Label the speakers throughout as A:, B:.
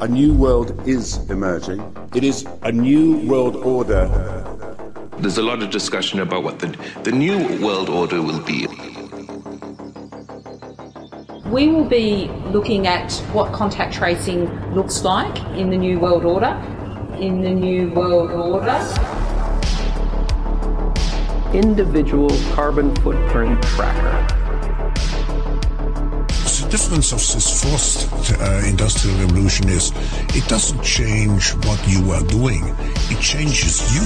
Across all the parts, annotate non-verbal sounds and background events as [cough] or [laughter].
A: A new world is emerging. It is a new world order.
B: There's a lot of discussion about what the, the new world order will be.
C: We will be looking at what contact tracing looks like in the new world order. In the new world order.
D: Individual carbon footprint tracker
E: the difference of this fourth uh, industrial revolution is it doesn't change what you are doing, it changes you.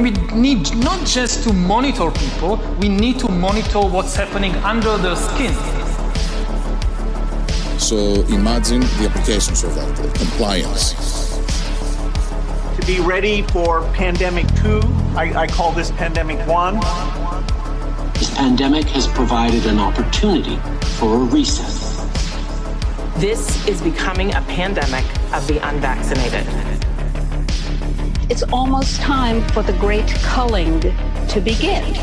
F: We need not just to monitor people, we need to monitor what's happening under their skin.
G: So imagine the applications of that, compliance.
H: To be ready for pandemic two, I, I call this pandemic one
I: this pandemic has provided an opportunity for a reset.
J: This is becoming a pandemic of the unvaccinated.
K: It's almost time for the great culling to begin.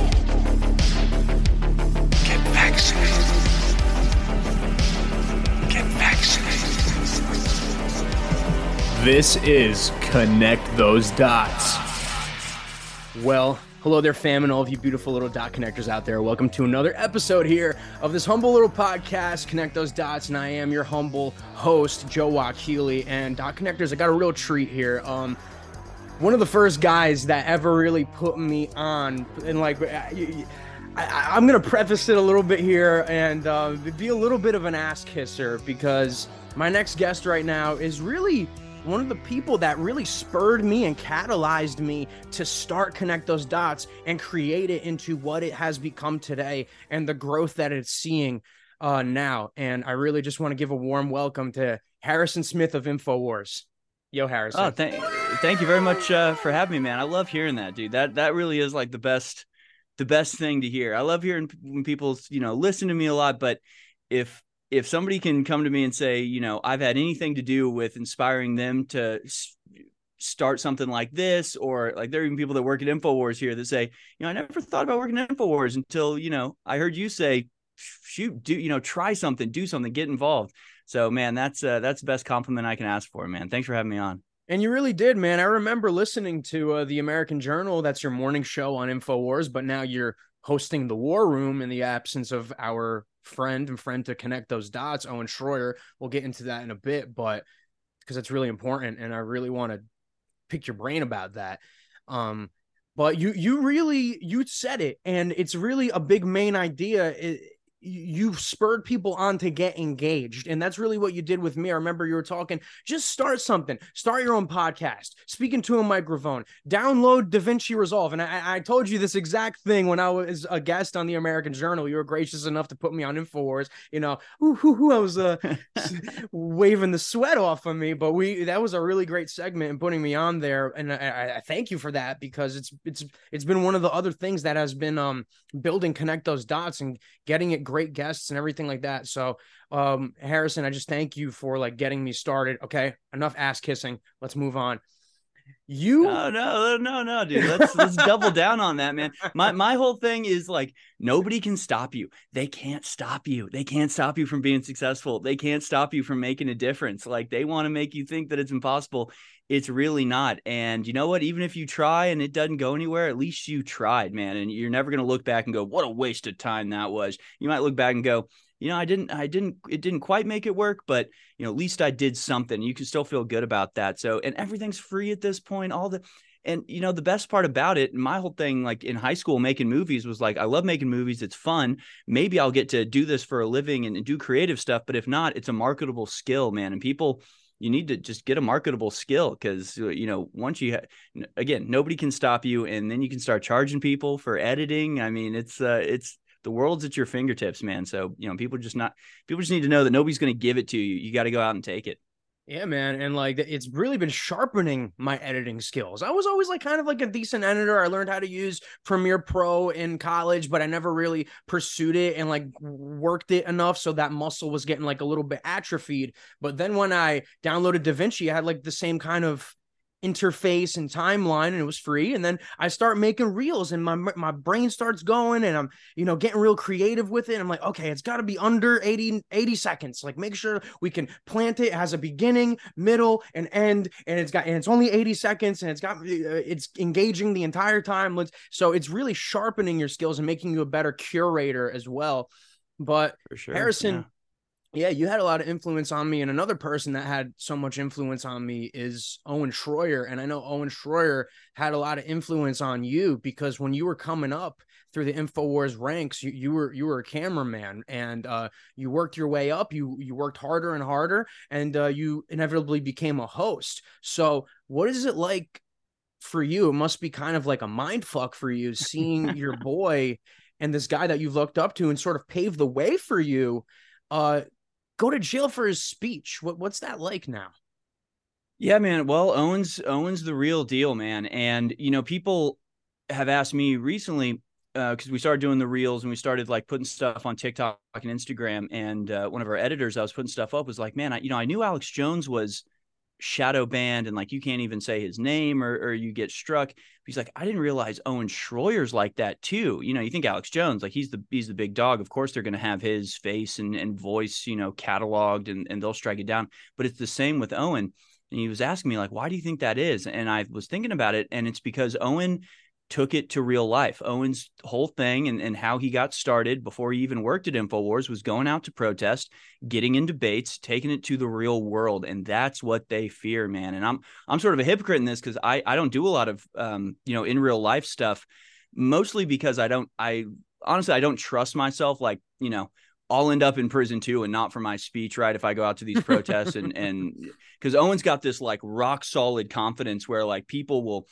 L: Get vaccinated. Get vaccinated.
M: This is Connect Those Dots. Well, Hello there, fam, and all of you beautiful little dot connectors out there. Welcome to another episode here of this humble little podcast, Connect Those Dots. And I am your humble host, Joe Wakili. And dot connectors, I got a real treat here. Um, one of the first guys that ever really put me on, and like, I, am gonna preface it a little bit here and uh, be a little bit of an ass kisser because my next guest right now is really one of the people that really spurred me and catalyzed me to start connect those dots and create it into what it has become today and the growth that it's seeing uh, now. And I really just want to give a warm welcome to Harrison Smith of Infowars. Yo, Harrison.
N: Oh, thank, thank you very much uh, for having me, man. I love hearing that, dude. That that really is like the best, the best thing to hear. I love hearing when people, you know, listen to me a lot. But if if somebody can come to me and say, you know, I've had anything to do with inspiring them to start something like this, or like there are even people that work at Infowars here that say, you know, I never thought about working at Infowars until, you know, I heard you say, shoot, do, you know, try something, do something, get involved. So, man, that's uh, that's the best compliment I can ask for, man. Thanks for having me on.
M: And you really did, man. I remember listening to uh, the American Journal. That's your morning show on Infowars, but now you're hosting the War Room in the absence of our friend and friend to connect those dots, Owen Shroyer. We'll get into that in a bit, but because it's really important and I really want to pick your brain about that. Um, but you you really you said it, and it's really a big main idea. It, you spurred people on to get engaged and that's really what you did with me. I remember you were talking just start something. Start your own podcast. Speaking to a microphone. Download davinci resolve. And I, I told you this exact thing when i was a guest on the american journal. You were gracious enough to put me on infowars you know. Ooh, ooh, ooh, i was uh, [laughs] waving the sweat off of me but we that was a really great segment and putting me on there and I, I thank you for that because it's it's it's been one of the other things that has been um building connect those dots and getting it great guests and everything like that. So, um, Harrison, I just thank you for like getting me started. Okay, enough ass kissing. Let's move on. You
N: no no no no dude. Let's let's double [laughs] down on that, man. My my whole thing is like nobody can stop you. They can't stop you. They can't stop you from being successful. They can't stop you from making a difference. Like they want to make you think that it's impossible. It's really not. And you know what? Even if you try and it doesn't go anywhere, at least you tried, man. And you're never going to look back and go, "What a waste of time that was." You might look back and go, you know, I didn't, I didn't, it didn't quite make it work, but you know, at least I did something. You can still feel good about that. So, and everything's free at this point. All the, and you know, the best part about it, my whole thing, like in high school, making movies was like, I love making movies. It's fun. Maybe I'll get to do this for a living and, and do creative stuff. But if not, it's a marketable skill, man. And people, you need to just get a marketable skill because uh, you know once you ha- again nobody can stop you and then you can start charging people for editing i mean it's uh it's the world's at your fingertips, man. So, you know, people just not people just need to know that nobody's going to give it to you. You got to go out and take it.
M: Yeah, man. And like it's really been sharpening my editing skills. I was always like kind of like a decent editor. I learned how to use Premiere Pro in college, but I never really pursued it and like worked it enough. So that muscle was getting like a little bit atrophied. But then when I downloaded DaVinci, I had like the same kind of interface and timeline and it was free and then i start making reels and my my brain starts going and i'm you know getting real creative with it i'm like okay it's got to be under 80 80 seconds like make sure we can plant it, it has a beginning middle and end and it's got and it's only 80 seconds and it's got uh, it's engaging the entire time. Let's so it's really sharpening your skills and making you a better curator as well. But
N: sure,
M: harrison
N: yeah
M: yeah, you had a lot of influence on me. And another person that had so much influence on me is Owen Shroyer. And I know Owen Shroyer had a lot of influence on you because when you were coming up through the InfoWars ranks, you, you were you were a cameraman and uh, you worked your way up. You you worked harder and harder, and uh, you inevitably became a host. So, what is it like for you? It must be kind of like a mind fuck for you seeing [laughs] your boy and this guy that you've looked up to and sort of paved the way for you. Uh, go to jail for his speech. What what's that like now?
N: Yeah, man. Well, Owen's Owen's the real deal, man. And you know, people have asked me recently uh, because uh, we started doing the reels and we started like putting stuff on TikTok and Instagram. And uh, one of our editors, I was putting stuff up, was like, "Man, I, you know, I knew Alex Jones was shadow banned and like you can't even say his name or, or you get struck. He's like, I didn't realize Owen Shroyer's like that too. You know, you think Alex Jones, like he's the he's the big dog. Of course, they're going to have his face and, and voice, you know, cataloged and, and they'll strike it down. But it's the same with Owen. And he was asking me like, why do you think that is? And I was thinking about it, and it's because Owen took it to real life. Owen's whole thing and, and how he got started before he even worked at InfoWars was going out to protest, getting in debates, taking it to the real world. And that's what they fear, man. And I'm I'm sort of a hypocrite in this because I, I don't do a lot of um, you know, in real life stuff, mostly because I don't I honestly I don't trust myself like, you know, I'll end up in prison too and not for my speech, right? If I go out to these protests and and [laughs] because Owen's got this like rock solid confidence where like people will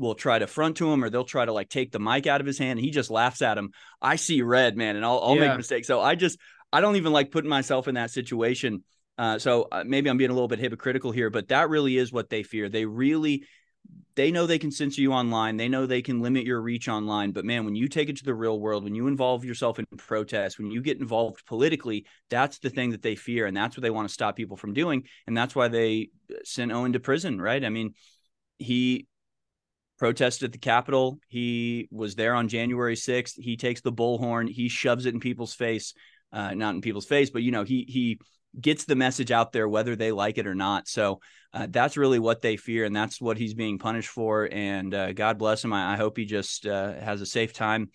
N: will try to front to him or they'll try to like take the mic out of his hand and he just laughs at him. I see red, man, and I'll, I'll yeah. make mistakes. So I just I don't even like putting myself in that situation. Uh, so uh, maybe I'm being a little bit hypocritical here, but that really is what they fear. They really they know they can censor you online. They know they can limit your reach online. But man, when you take it to the real world, when you involve yourself in protests, when you get involved politically, that's the thing that they fear. And that's what they want to stop people from doing. And that's why they sent Owen to prison, right? I mean, he protested at the Capitol. He was there on January 6th. He takes the bullhorn, he shoves it in people's face, uh, not in people's face, but you know, he he gets the message out there whether they like it or not. So uh, that's really what they fear, and that's what he's being punished for. And uh, God bless him. I, I hope he just uh, has a safe time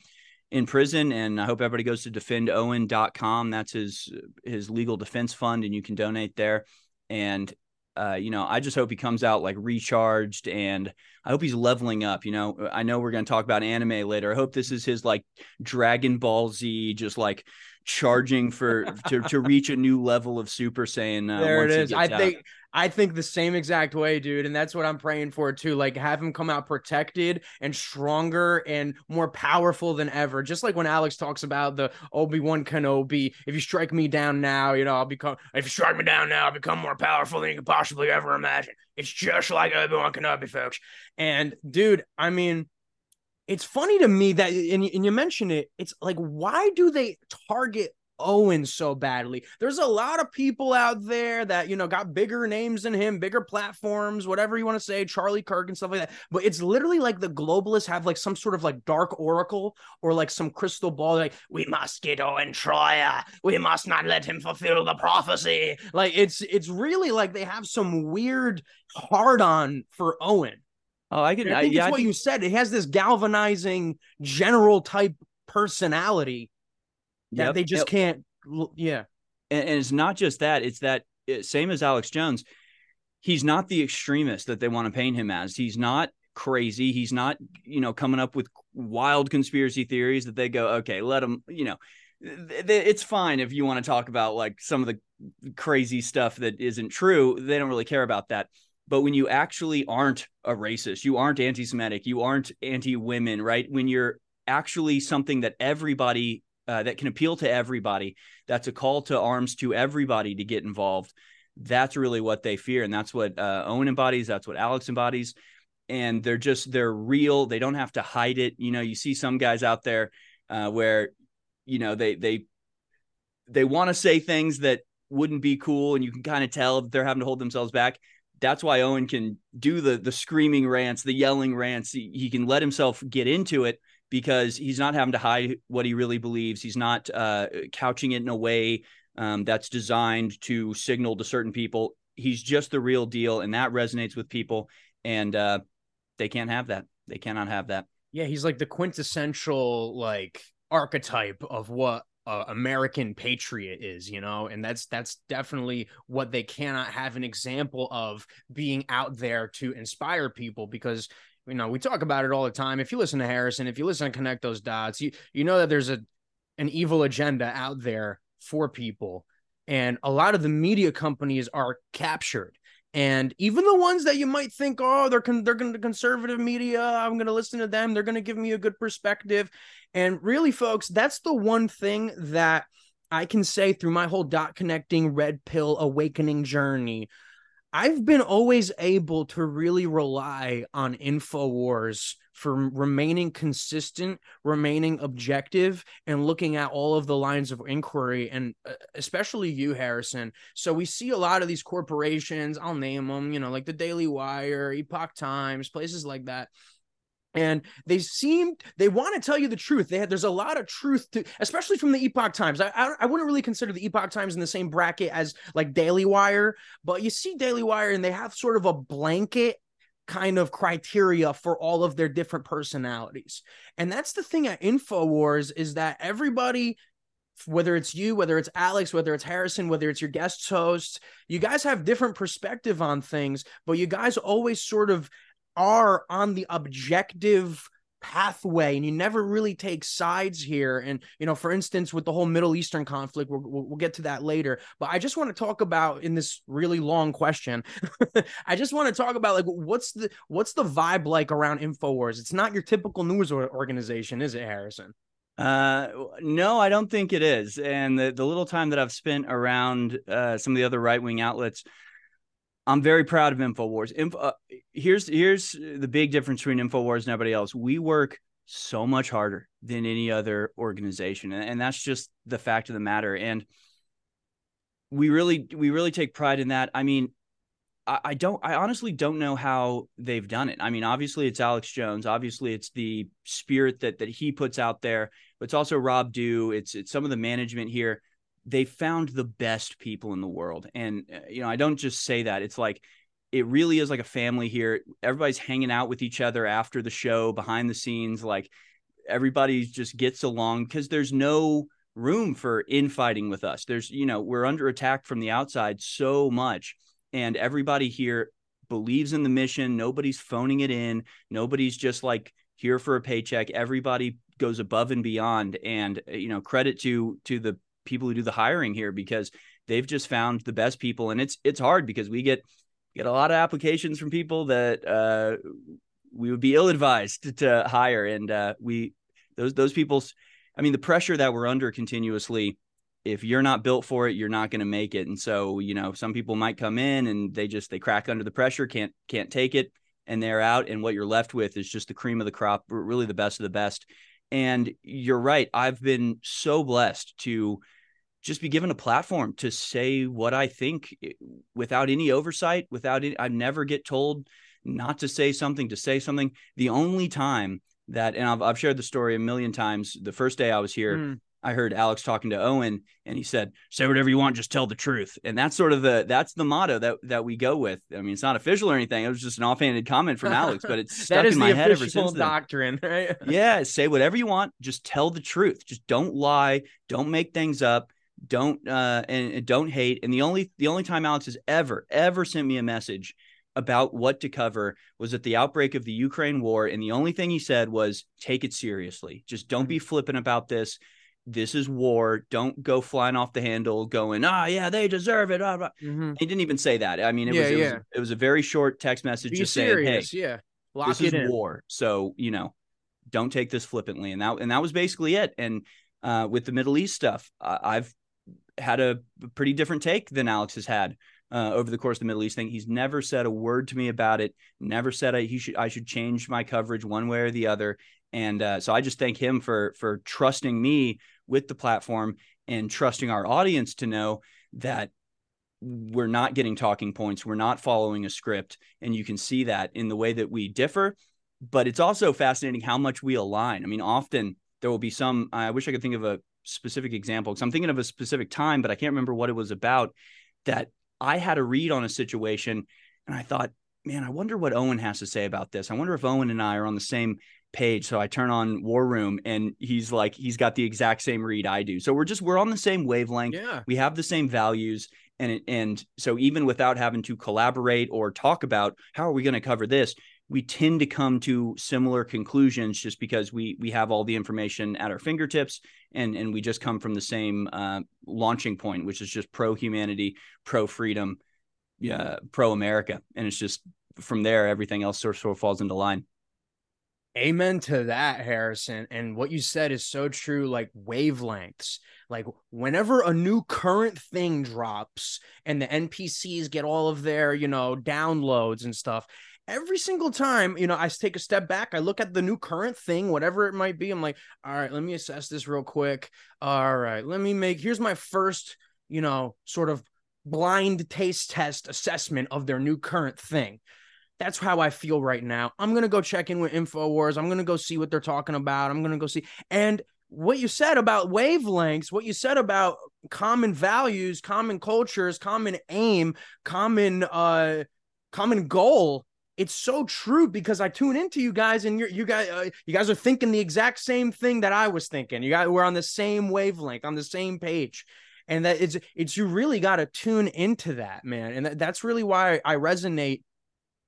N: in prison, and I hope everybody goes to defendowen.com. That's his his legal defense fund, and you can donate there. And uh, you know, I just hope he comes out like recharged and I hope he's leveling up. You know, I know we're going to talk about anime later. I hope this is his like Dragon Ball Z, just like charging for to, to reach a new level of Super Saiyan.
M: Uh, there it is. I out. think I think the same exact way, dude. And that's what I'm praying for too. Like have him come out protected and stronger and more powerful than ever. Just like when Alex talks about the Obi-Wan Kenobi, if you strike me down now, you know, I'll become if you strike me down now, I'll become more powerful than you could possibly ever imagine. It's just like Obi-Wan Kenobi, folks. And dude, I mean, it's funny to me that and, and you mentioned it, it's like why do they target Owen so badly. There's a lot of people out there that, you know, got bigger names than him, bigger platforms, whatever you want to say, Charlie Kirk and stuff like that. But it's literally like the globalists have like some sort of like dark oracle or like some crystal ball, like, we must get Owen Shroyer. We must not let him fulfill the prophecy. Like it's it's really like they have some weird hard on for Owen.
N: Oh, I can.
M: I think I, yeah, it's what think... you said. It has this galvanizing general type personality that yep. they just can't. Yeah,
N: and, and, it's not just that; it's that it, same as Alex Jones. He's not the extremist that they want to paint him as. He's not crazy. He's not, you know, coming up with wild conspiracy theories that they go, okay, let him, you know, it's fine if you want to talk about like some of the crazy stuff that isn't true. They don't really care about that. But when you actually aren't a racist, you aren't anti Semitic, you aren't anti women, right? When you're actually something that everybody uh, that can appeal to everybody. That's a call to arms to everybody to get involved. That's really what they fear, and that's what uh, Owen embodies. That's what Alex embodies, and they're just they're real. They don't have to hide it. You know, you see some guys out there uh, where you know they they they want to say things that wouldn't be cool, and you can kind of tell they're having to hold themselves back that's why Owen can do the the screaming rants, the yelling rants. He, he can let himself get into it because he's not having to hide what he really believes. He's not uh, couching it in a way um, that's designed to signal to certain people. He's just the real deal, and that resonates with people. And uh, they can't have that. They cannot have that.
M: Yeah, he's like the quintessential like archetype of what uh, American patriot is, you know, and that's that's definitely what they cannot have an example of being out there to inspire people because you know we talk about it all the time. If you listen to Harrison, if you listen to Connect Those Dots, you you know that there's a an evil agenda out there for people, and a lot of the media companies are captured and even the ones that you might think, oh, they're con- they're going to conservative media, I'm going to listen to them. They're going to give me a good perspective. And really, folks, that's the one thing that I can say through my whole dot connecting red pill awakening journey. I've been always able to really rely on InfoWars for remaining consistent, remaining objective, and looking at all of the lines of inquiry, and uh, especially you, Harrison. So we see a lot of these corporations, I'll name them, you know, like the Daily Wire, Epoch Times, places like that and they seem they want to tell you the truth they there's a lot of truth to especially from the epoch times I, I, I wouldn't really consider the epoch times in the same bracket as like daily wire but you see daily wire and they have sort of a blanket kind of criteria for all of their different personalities. And that's the thing at InfoWars is that everybody whether it's you, whether it's Alex, whether it's Harrison, whether it's your guest host, you guys have different perspective on things, but you guys always sort of are on the objective pathway and you never really take sides here. And you know for instance with the whole middle eastern conflict we'll, we'll get to that later. But i just want to talk about in this really long question [laughs] i just want to talk about like what's the what's the vibe like around infowars? It's not your typical news organization is it harrison?
N: Uh no i don't think it is. And the, the little time that i've spent around uh some of the other right-wing outlets I'm very proud of Infowars. Info, uh, here's here's the big difference between Infowars and everybody else. We work so much harder than any other organization, and, and that's just the fact of the matter. And we really we really take pride in that. I mean, I, I don't I honestly don't know how they've done it. I mean, obviously it's Alex Jones. Obviously it's the spirit that that he puts out there, but it's also Rob Dew. It's it's some of the management here they found the best people in the world. And, uh, you know, I don't just say that. It's like, it really is like a family here. Everybody's hanging out with each other after the show, behind the scenes. Like everybody just gets along because there's no room for infighting with us. There's, you know, we're under attack from the outside so much. And everybody here believes in the mission. Nobody's phoning it in. Nobody's just like here for a paycheck. Everybody goes above and beyond. And, uh, you know, credit to, to the people who do the hiring here because they've just found the best people. And it's it's hard because we get get a lot of applications from people that uh, we would be ill advised [laughs] to, hire. And uh, we those those people's I mean the pressure that we're under continuously if you're not built for it you're not going to make it. And so you know some people might come in and they just they crack under the pressure can't can't take it and they're out. And what you're left with is just the cream of the crop really the best of the best. And you're right. I've been so blessed to just be given a platform to say what I think eh, without any oversight, without any, I never get told not to say something, to say something. The only time that, and I've, I've shared the story a million times. The first day I was here, mm. I heard Alex talking to Owen, and he said, "Say whatever you want, just tell the truth." And that's sort of the that's the motto that that we go with. I mean, it's not official or anything. It was just an offhanded comment from Alex, but it's [laughs] stuck in my head ever since.
M: Doctrine, [laughs] right?
N: yeah, say whatever you want, just tell the truth. Just don't lie. Don't make things up don't uh and, and don't hate and the only the only time alex has ever ever sent me a message about what to cover was at the outbreak of the Ukraine war. And the only thing he said was take it seriously. Just don't be mm-hmm. flippant about this. This is war. Don't go flying off the handle, going, ah, yeah, they deserve it. Mm-hmm. He didn't even say that. I mean, it, yeah, was, it, yeah. was, it was a very short text message be just serious. saying, hey,
M: yeah, Lock
N: this is in. war. So, you know, don't take this flippantly. And that, and that was basically it. And uh, with the Middle East stuff, I've had a pretty different take than Alex has had uh, over the course of the Middle East thing. He's never said a word to me about it. Never said I, he should I should change my coverage one way or the other. And uh, so I just thank him for for trusting me with the platform and trusting our audience to know that we're not getting talking points, we're not following a script, and you can see that in the way that we differ. But it's also fascinating how much we align. I mean, often there will be some. I wish I could think of a specific example because I'm thinking of a specific time, but I can't remember what it was about. That I had a read on a situation, and I thought, man, I wonder what Owen has to say about this. I wonder if Owen and I are on the same page. So I turn on War Room and he's like, he's got the exact same read I do. So we're just, we're on the same wavelength.
M: Yeah.
N: We have the same values. And, and so even without having to collaborate or talk about how are we going to cover this, we tend to come to similar conclusions just because we we have all the information at our fingertips and and we just come from the same uh, launching point which is just pro humanity pro freedom yeah pro america and it's just from there everything else sort of, sort of falls into line
M: Amen to that, Harrison. And what you said is so true. Like wavelengths, like whenever a new current thing drops and the NPCs get all of their, you know, downloads and stuff, every single time, you know, I take a step back, I look at the new current thing, whatever it might be. I'm like, all right, let me assess this real quick. All right, let me make, here's my first, you know, sort of blind taste test assessment of their new current thing that's how I feel right now. I'm gonna go check in with Infowars. I'm gonna go see what they're talking about. I'm gonna go see and what you said about wavelengths, what you said about common values, common cultures, common aim, common uh common goal. It's so true because I tune into you guys and you're you guys uh, you guys are thinking the exact same thing that I was thinking. You guys we're on the same wavelength, on the same page and that it's it's you really got to tune into that man and that, that's really why i resonate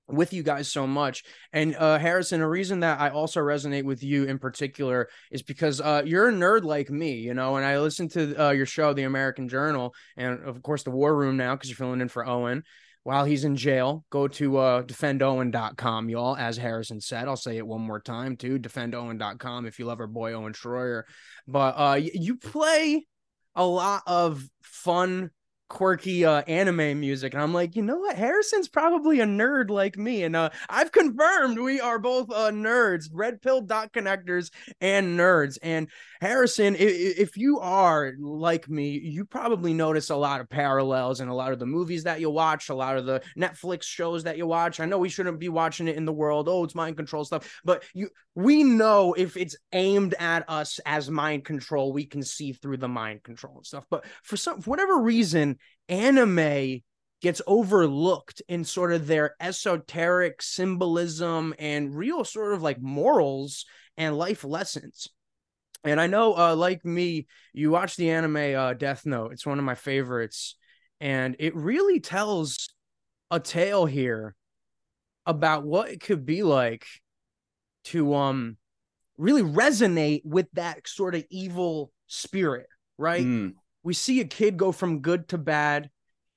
M: with you guys so much. And uh, Harrison, a reason that I also resonate with you in particular is because uh, you're a nerd like me, you know, and I listen to uh, your show, The American Journal, and of course, The War Room now because you're filling in for Owen. While he's in jail, go to uh, defendowen.com, y'all. As Harrison said, I'll say it one more time too defendowen.com if you love our boy Owen Shroyer. But uh, you play a lot of fun quirky uh, anime music and i'm like you know what? Harrison's probably a nerd like me and uh, i've confirmed we are both uh, nerds red pill dot connectors and nerds and harrison if, if you are like me you probably notice a lot of parallels in a lot of the movies that you watch a lot of the netflix shows that you watch. I know we shouldn't be watching it in the world. Oh it's mind control stuff. But you we know if it's aimed at us as mind control we can see through the mind control and stuff. But for some for whatever reason anime gets overlooked in sort of their esoteric symbolism and real sort of like morals and life lessons. And I know, uh, like me, you watch the anime uh, Death Note. It's one of my favorites, and it really tells a tale here about what it could be like to um really resonate with that sort of evil spirit, right?
N: Mm
M: we see a kid go from good to bad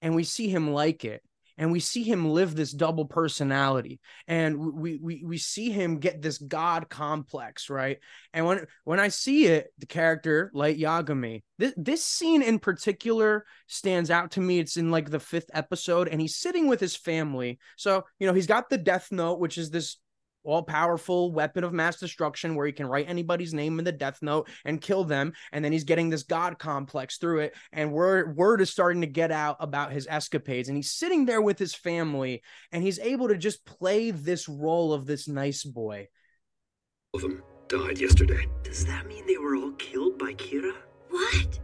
M: and we see him like it and we see him live this double personality and we we we see him get this god complex right? And when when i see it the character Light Yagami this this scene in particular stands out to me. It's in like the 5th episode and he's sitting with his family. So you know he's got the death note which is this all powerful weapon of mass destruction where he can write anybody's name in the death note and kill them and then he's getting this god complex through it and word word is starting to get out about his escapades and he's sitting there with his family and he's able to just play this role of this nice boy.
O: Of them died yesterday.
P: Does that mean they were all killed by kira?
Q: What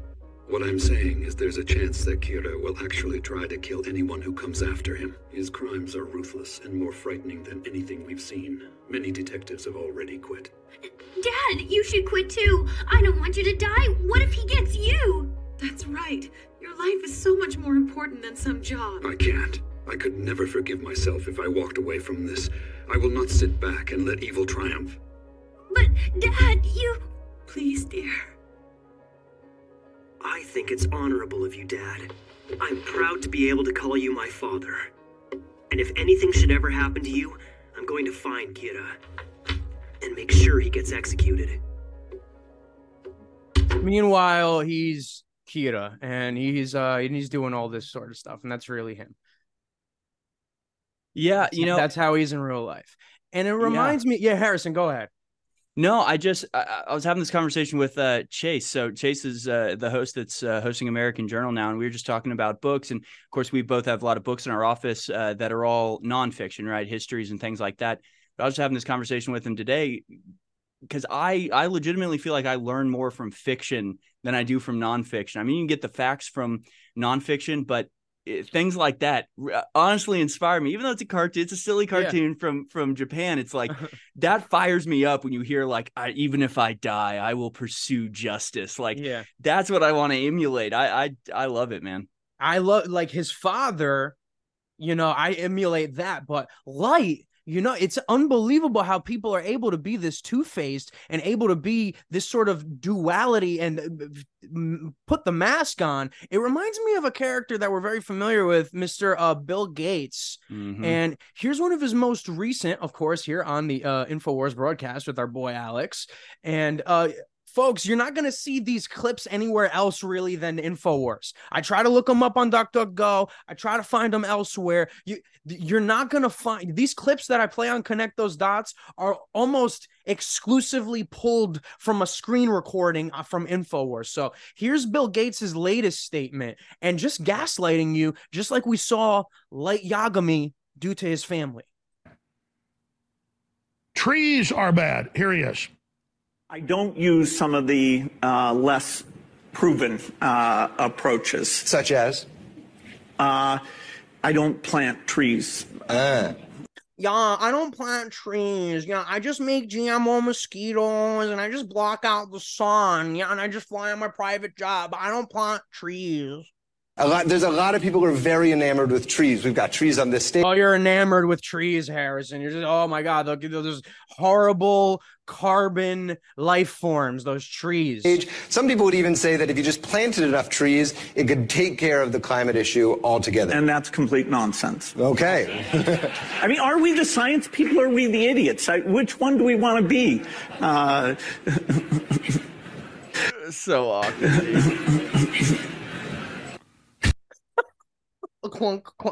O: what I'm saying is there's a chance that Kira will actually try to kill anyone who comes after him. His crimes are ruthless and more frightening than anything we've seen. Many detectives have already quit.
Q: Dad, you should quit too. I don't want you to die. What if he gets you?
P: That's right. Your life is so much more important than some job.
O: I can't. I could never forgive myself if I walked away from this. I will not sit back and let evil triumph.
Q: But, Dad, you.
P: Please, dear.
R: I think it's honorable of you, Dad. I'm proud to be able to call you my father. And if anything should ever happen to you, I'm going to find Kira and make sure he gets executed.
M: Meanwhile, he's Kira and he's uh and he's doing all this sort of stuff, and that's really him.
N: Yeah, you know
M: that's how he's in real life. And it reminds yeah. me, yeah, Harrison, go ahead.
N: No, I just I, I was having this conversation with uh, Chase. So Chase is uh, the host that's uh, hosting American Journal now, and we were just talking about books. And of course, we both have a lot of books in our office uh, that are all nonfiction, right? Histories and things like that. But I was having this conversation with him today because I I legitimately feel like I learn more from fiction than I do from nonfiction. I mean, you can get the facts from nonfiction, but Eh, things like that uh, honestly inspire me. Even though it's a cartoon it's a silly cartoon yeah. from from japan it's like [laughs] that fires me up when you hear like I, even if i die i will pursue justice. Like yeah. that's what i want to emulate. I i i love it man.
M: I love like his father you know i emulate that but light you know, it's unbelievable how people are able to be this two faced and able to be this sort of duality and uh, put the mask on. It reminds me of a character that we're very familiar with, Mr. Uh, Bill Gates. Mm-hmm. And here's one of his most recent, of course, here on the uh, InfoWars broadcast with our boy Alex. And uh, folks, you're not going to see these clips anywhere else really than InfoWars. I try to look them up on DuckDuckGo. I try to find them elsewhere. You, you're not going to find these clips that I play on Connect Those Dots are almost exclusively pulled from a screen recording uh, from InfoWars. So here's Bill Gates' latest statement and just gaslighting you, just like we saw Light Yagami do to his family.
E: Trees are bad. Here he is.
H: I don't use some of the uh, less proven uh, approaches.
S: Such as?
H: Uh, I don't plant trees.
S: Uh.
M: Yeah, I don't plant trees. Yeah, I just make GMO mosquitoes and I just block out the sun. Yeah, and I just fly on my private job. I don't plant trees.
S: A lot, there's a lot of people who are very enamored with trees. We've got trees on this stage.
M: Oh, you're enamored with trees, Harrison. You're just, oh my God, look, those horrible carbon life forms, those trees.
S: Some people would even say that if you just planted enough trees, it could take care of the climate issue altogether.
H: And that's complete nonsense.
S: Okay. [laughs]
H: I mean, are we the science people or are we the idiots? I, which one do we want to be? Uh... [laughs]
N: so awkward.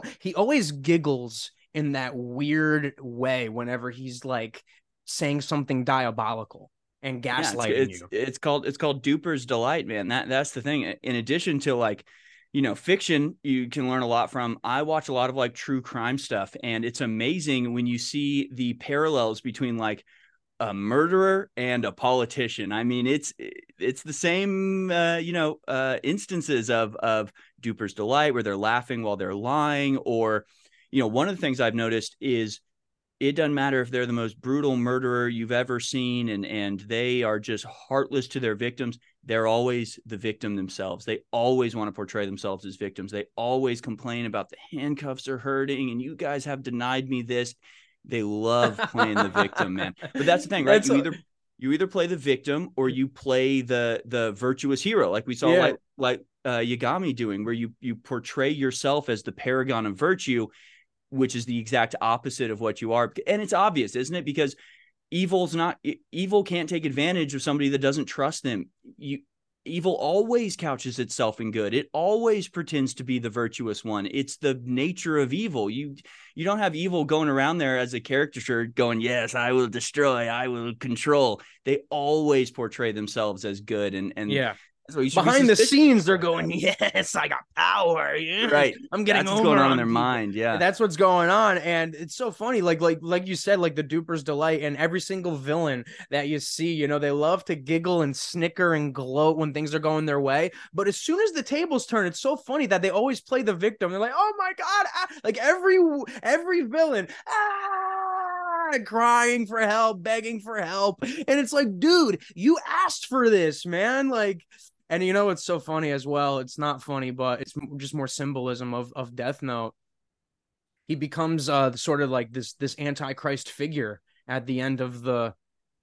N: [laughs]
M: he always giggles in that weird way whenever he's like saying something diabolical and gaslighting
N: yeah, it's,
M: you.
N: It's called it's called Duper's delight, man. That that's the thing. In addition to like, you know, fiction, you can learn a lot from. I watch a lot of like true crime stuff, and it's amazing when you see the parallels between like a murderer and a politician. I mean, it's it's the same, uh, you know, uh, instances of of Duper's delight where they're laughing while they're lying, or you know, one of the things I've noticed is it doesn't matter if they're the most brutal murderer you've ever seen, and and they are just heartless to their victims. They're always the victim themselves. They always want to portray themselves as victims. They always complain about the handcuffs are hurting, and you guys have denied me this they love playing the victim, man. [laughs] But that's the thing, right? That's you a- either you either play the victim or you play the the virtuous hero, like we saw yeah. like like uh, Yagami doing, where you you portray yourself as the paragon of virtue, which is the exact opposite of what you are. And it's obvious, isn't it? Because evil's not evil can't take advantage of somebody that doesn't trust them. You evil always couches itself in good it always pretends to be the virtuous one it's the nature of evil you you don't have evil going around there as a caricature going yes i will destroy i will control they always portray themselves as good and and
M: yeah behind the scenes they're going [laughs] yes i got power yeah
N: right
M: i'm getting
N: that's what's going on, on in their people. mind yeah
M: that's what's going on and it's so funny like like like you said like the duper's delight and every single villain that you see you know they love to giggle and snicker and gloat when things are going their way but as soon as the tables turn it's so funny that they always play the victim they're like oh my god ah! like every every villain ah! crying for help begging for help and it's like dude you asked for this man like and you know it's so funny as well. It's not funny, but it's just more symbolism of of Death Note. He becomes uh sort of like this this antichrist figure at the end of the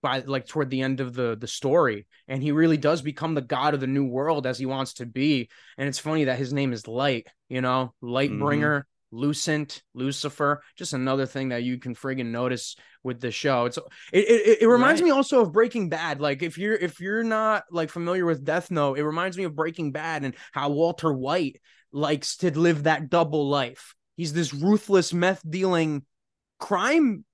M: by like toward the end of the the story and he really does become the god of the new world as he wants to be and it's funny that his name is light you know light bringer mm-hmm. Lucent, Lucifer, just another thing that you can friggin' notice with the show. It's it it, it reminds right. me also of Breaking Bad. Like if you're if you're not like familiar with Death Note, it reminds me of Breaking Bad and how Walter White likes to live that double life. He's this ruthless meth dealing crime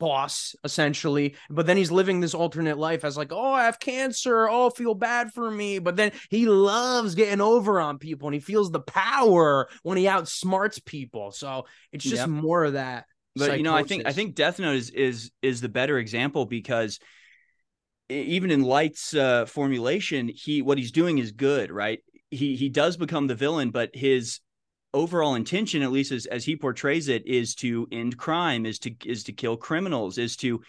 M: boss essentially but then he's living this alternate life as like oh i have cancer. Oh feel bad for me. But then he loves getting over on people and he feels the power when he outsmarts people. So it's just
N: Yep.
M: more of that
N: but you know i think i think death note is is is the better example because even in light's uh, formulation he what he's doing is good right? He he does become the villain but his overall intention at least as, as he portrays it is to end crime is to is to kill criminals is to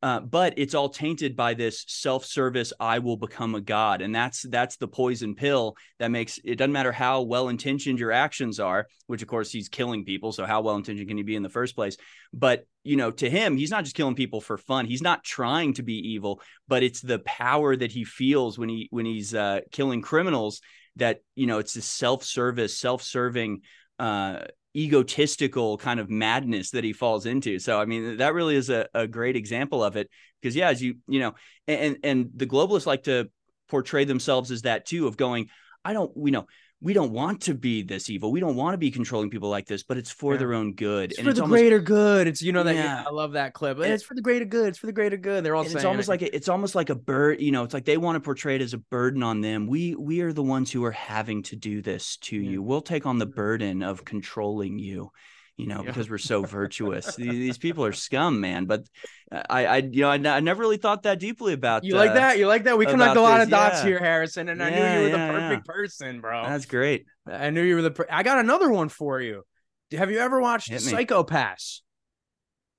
N: uh, but it's all tainted by this self-service i will become a god. And that's that's the poison pill that makes it doesn't matter how well intentioned your actions are which of course he's killing people so how well intentioned can he be in the first place? But you know to him he's not just killing people for fun. He's not trying to be evil but it's the power that he feels when he when he's uh, killing criminals that you know it's this self-service self-serving uh egotistical kind of madness that he falls into. So i mean that really is a, a great example of it. Because yeah as you you know and and the globalists like to portray themselves as that too of going i don't we know we don't want to be this evil we don't want to be controlling people like this but it's for
M: Yeah.
N: their own good
M: it's for the greater good it's you know that yeah.
N: Yeah.
M: i love that clip
N: And-
M: it's for the greater good it's for the greater good they're all saying
N: it's almost
M: it.
N: like a, it's almost like a bird you know it's like they want to portray it as a burden on them we we are the ones who are having to do this to you we'll take on the mm-hmm. burden of controlling you you know.
M: Yeah.
N: because we're so virtuous. These, [laughs] people are scum man but i i you know I, I never really thought that deeply about
M: you like
N: uh,
M: that? You like that? We connect a lot
N: this,
M: of dots
N: yeah.
M: here harrison and i knew you were the perfect
N: yeah.
M: person bro.
N: That's great.
M: I knew you were the per- i got another one for you. Have you ever watched Psycho-Pass?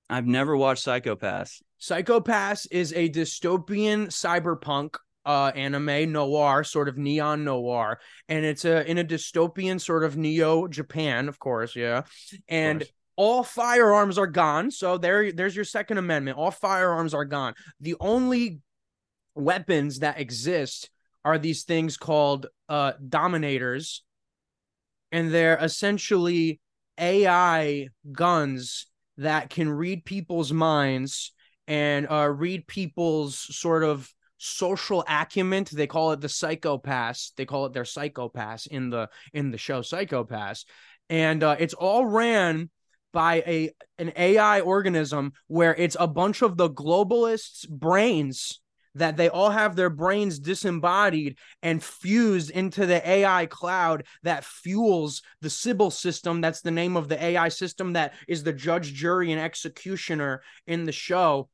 N: I've never watched Psycho-Pass.
M: Psycho-Pass is a dystopian cyberpunk uh anime noir sort of neon noir. And it's a in a dystopian sort of neo Japan of course yeah. And
N: course.
M: all firearms are gone. So there there's your second amendment. All firearms are gone. The only weapons that exist are these things called uh dominators. And they're essentially AI guns that can read people's minds and uh, read people's sort of social acumen. They call it the psychopaths. They call it their psychopaths in the in the show Psycho-Pass, and uh, it's all ran by a an AI organism where it's a bunch of the globalists' brains that they all have their brains disembodied and fused into the AI cloud that fuels the Sibyl system. That's the name of the AI system that is the judge, jury, and executioner in the show.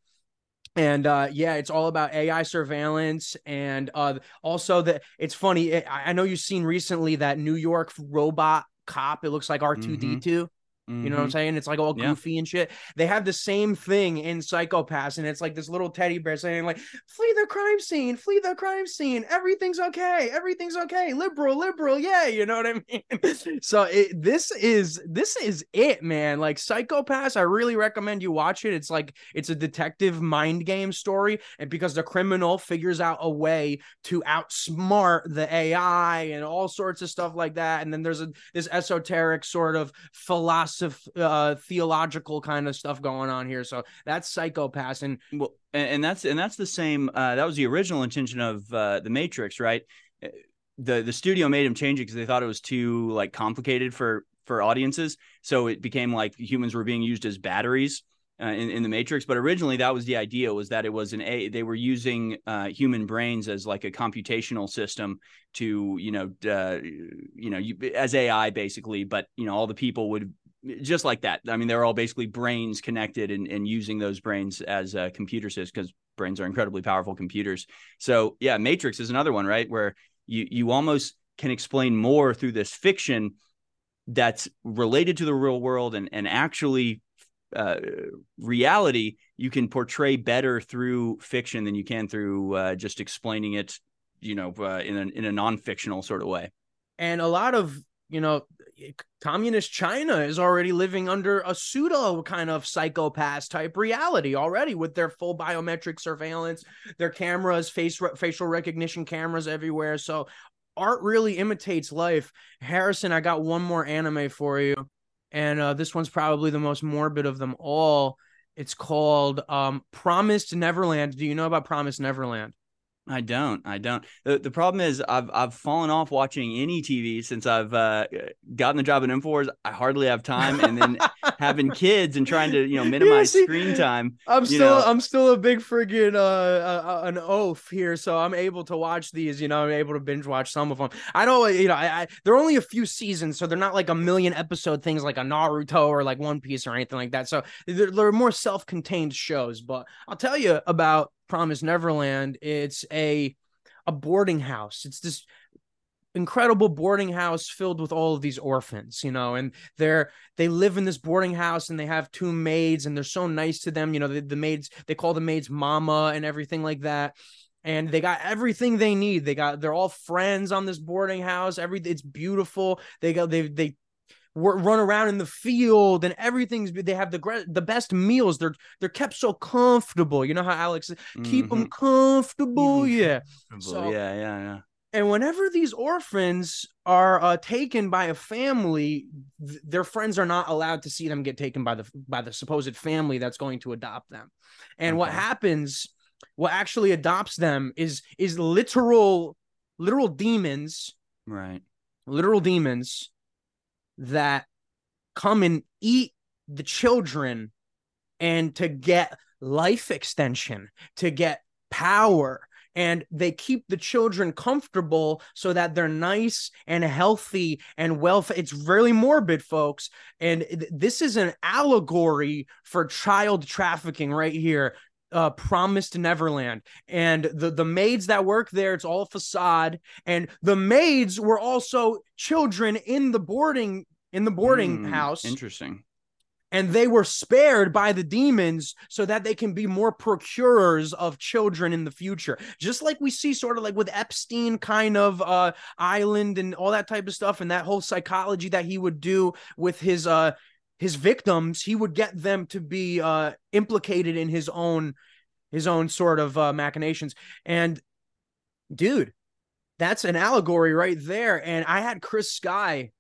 M: And uh, yeah, it's all about AI surveillance, and uh, also that it's funny. I know you've seen recently that New York robot cop. It looks like R two D two. You know what I'm
N: Mhm.
M: saying? It's like all
N: Yeah.
M: goofy and shit. They have the same thing in Psycho-Pass, and it's like this little teddy bear saying, like, flee the crime scene, flee the crime scene. Everything's okay. Everything's okay. Liberal, liberal, yeah. You know what I [laughs] mean? so it, this is this is it, man. Like Psycho-Pass, I really recommend you watch it. It's like it's a detective mind game story, and because the criminal figures out a way to outsmart the AI and all sorts of stuff like that. And then there's a this esoteric sort of philosophy, uh, theological kind of stuff going on here. So that's Psycho-Pass, and
N: well and, and that's and that's the same uh, that was the original intention of uh, the matrix right? Uh, the the studio made him change it because they thought it was too like complicated for for audiences. So it became like humans were being used as batteries uh, in, in the matrix. But originally that was the idea was that it was an a they were using uh, human brains as like a computational system to you know uh, you know you, as ai basically but you know all the people would just like that. I mean, they're all basically brains connected and, and using those brains as uh, computer systems because brains are incredibly powerful computers. So yeah, Matrix is another one, right? Where you you almost can explain more through this fiction that's related to the real world and and actually uh, reality. You can portray better through fiction than you can through uh, just explaining it, you know, uh, in a in a non fictional sort of way.
M: and a lot of you know communist china is already living under a pseudo kind of psychopath type reality already with their full biometric surveillance their cameras face facial recognition cameras everywhere. So art really imitates life. Harrison i got one more anime for you and uh, this one's probably the most morbid of them all. It's called um promised neverland. Do you know about promised neverland
N: I don't. I don't. The, the problem is I've I've fallen off watching any TV since I've uh, gotten the job at Infowars. I hardly have time, and then [laughs] having kids and trying to you know minimize
M: see,
N: screen time.
M: I'm still
N: know.
M: I'm still a big friggin' uh, uh an oaf here, so I'm able to watch these. You know, I'm able to binge watch some of them. I know, you know, I, I they're only a few seasons, so they're not like a million episode things like a Naruto or like One Piece or anything like that. So they're, they're more self-contained shows. But I'll tell you about Promise Neverland. It's a a boarding house. It's this incredible boarding house filled with all of these orphans you know and they're they live in this boarding house and they have two maids and they're so nice to them. You know the, the maids they call the maids mama and everything like that. And they got everything they need. They got they're all friends on this boarding house. Every it's beautiful. They go they they run around in the field and everything's they have the the best meals they're they're kept so comfortable you know how alex keep them comfortable yeah so
N: yeah, yeah, yeah.
M: and whenever these orphans are uh, taken by a family, th- their friends are not allowed to see them get taken by the by the supposed family that's going to adopt them. And what happens, what actually adopts them is is literal literal demons,
N: Right.
M: literal demons that come and eat the children and to get life extension, to get power. And they keep the children comfortable so that they're nice and healthy and well. It's really morbid, folks. And th- this is an allegory for child trafficking right here. Uh, promised Neverland, and the the maids that work there, it's all facade. And the maids were also children in the boarding in the boarding
N: Hmm,
M: house
N: Interesting.
M: and they were spared by the demons so that they can be more procurers of children in the future just like we see sort of like with epstein kind of uh island and all that type of stuff and that whole psychology that he would do with his uh his victims he would get them to be uh implicated in his own his own sort of uh machinations. And dude that's an allegory right there. And i had chris sky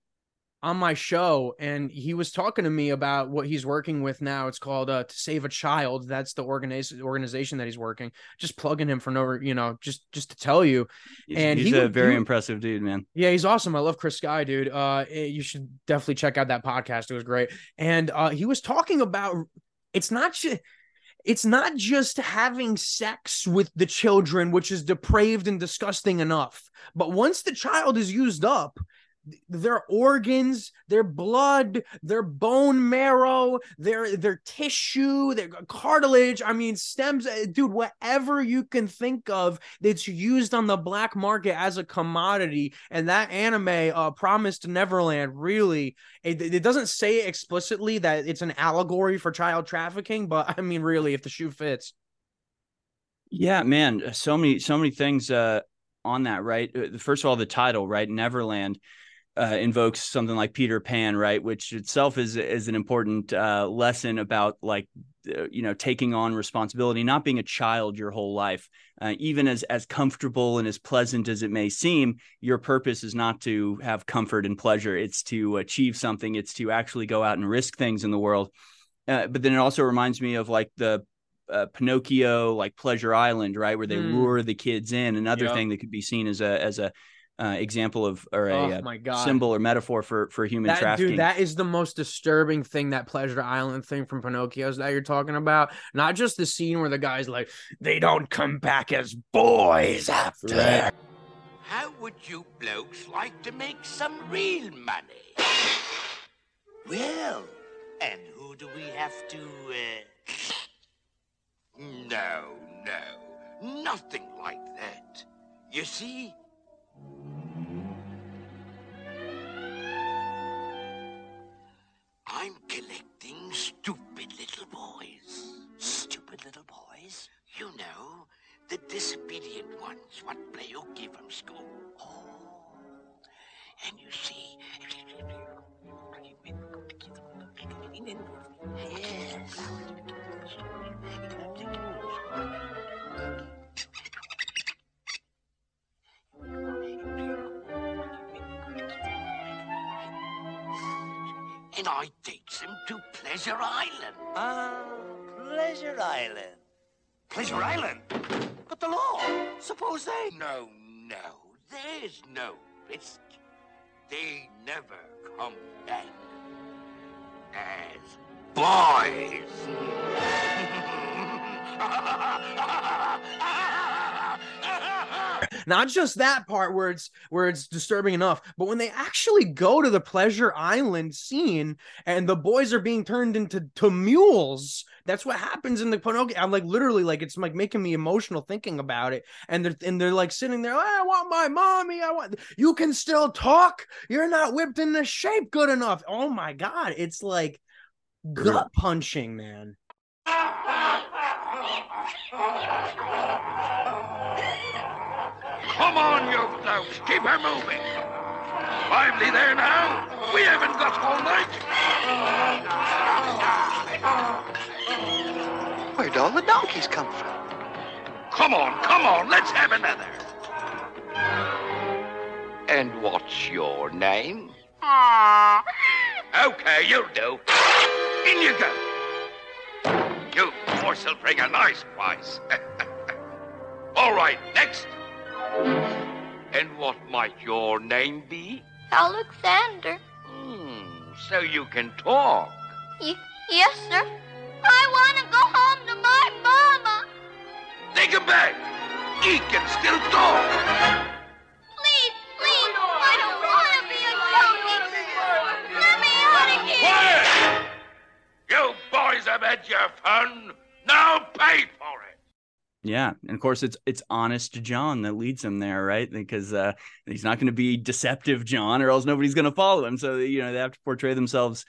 M: on my show and he was talking to me about what he's working with now it's called uh, to save a child that's the organization organization that he's working just plugging him for no you know just just to tell you
N: He's,
M: and
N: he's
M: he
N: a
M: would-
N: very
M: he-
N: impressive dude, man.
M: yeah, he's awesome. I love Chris Sky, dude. Uh, you should definitely check out that podcast. It was great. And uh, he was talking about it's not just it's not just having sex with the children, which is depraved and disgusting enough. But once the child is used up, their organs, their blood, their bone marrow, their their tissue, their cartilage, I mean stems, eh, dude, whatever you can think of that's used on the black market as a commodity. And that anime, uh, Promised Neverland, really, it, it doesn't say explicitly that it's an allegory for child trafficking, but I mean, really, if the shoe fits.
N: Yeah, man, so many so many things uh on that, right? Uh, First of all, the title, right? Neverland uh invokes something like Peter Pan, right, which itself is is an important uh lesson about like uh, you know, taking on responsibility, not being a child your whole life. Uh, even as as comfortable and as pleasant as it may seem, your purpose is not to have comfort and pleasure. It's to achieve something. It's to actually go out and risk things in the world. Uh, but then it also reminds me of like the uh, Pinocchio, like Pleasure Island, right, where they
M: Mm.
N: lure the kids in. Another
M: Yep.
N: thing that could be seen as a as a uh, example of or a
M: Oh
N: uh,
M: my God.
N: symbol or metaphor for for human
M: That
N: trafficking.
M: dude, that is the most disturbing thing. That Pleasure Island thing from Pinocchio's that you're talking about. Not just the scene where the guy's like, "They don't come back as boys after."
N: Right.
L: How would you blokes like to make some real money? Well, and who do we have to, uh... [coughs] No, no, nothing like that. You see? You know, the disobedient ones what play Blaoki from school. Oh. And you see... Yes. And I takes them to Pleasure Island. Ah, Pleasure Island. Pleasure mm. Island? But the law, suppose they. No, no, there's no risk. They never come back as boys. [laughs] [laughs]
M: Not just that part where it's where it's disturbing enough, but when they actually go to the pleasure island scene and the boys are being turned into to mules. That's what happens in the Pinocchio. I'm like literally like it's like making me emotional thinking about it. And they're and they're like sitting there, I want my mommy. I want you can still talk. You're not whipped into shape good enough. Oh my god, it's like gut punching, man. [laughs]
L: Come on, you blokes, keep her moving. Lively there now. We haven't got all night.
T: Where'd all the donkeys come from?
L: Come on, come on, let's have another. And what's your name? Ah. Okay, you'll do. In you go. You morsel bring a nice price. [laughs] All right, next. And what might your name be?
Q: Alexander.
L: Hmm, so you can talk.
Q: Y- yes, sir. I want to go home to my mama.
L: Take him back. He can still talk.
Q: Please, please. I don't want to be a donkey. Let me out of here.
L: Quiet! You boys have had your fun. Now pay for it.
N: Yeah, and of course it's it's honest John that leads him there, right? Because uh, he's not going to be deceptive John, or else nobody's going to follow him. So you know they have to portray themselves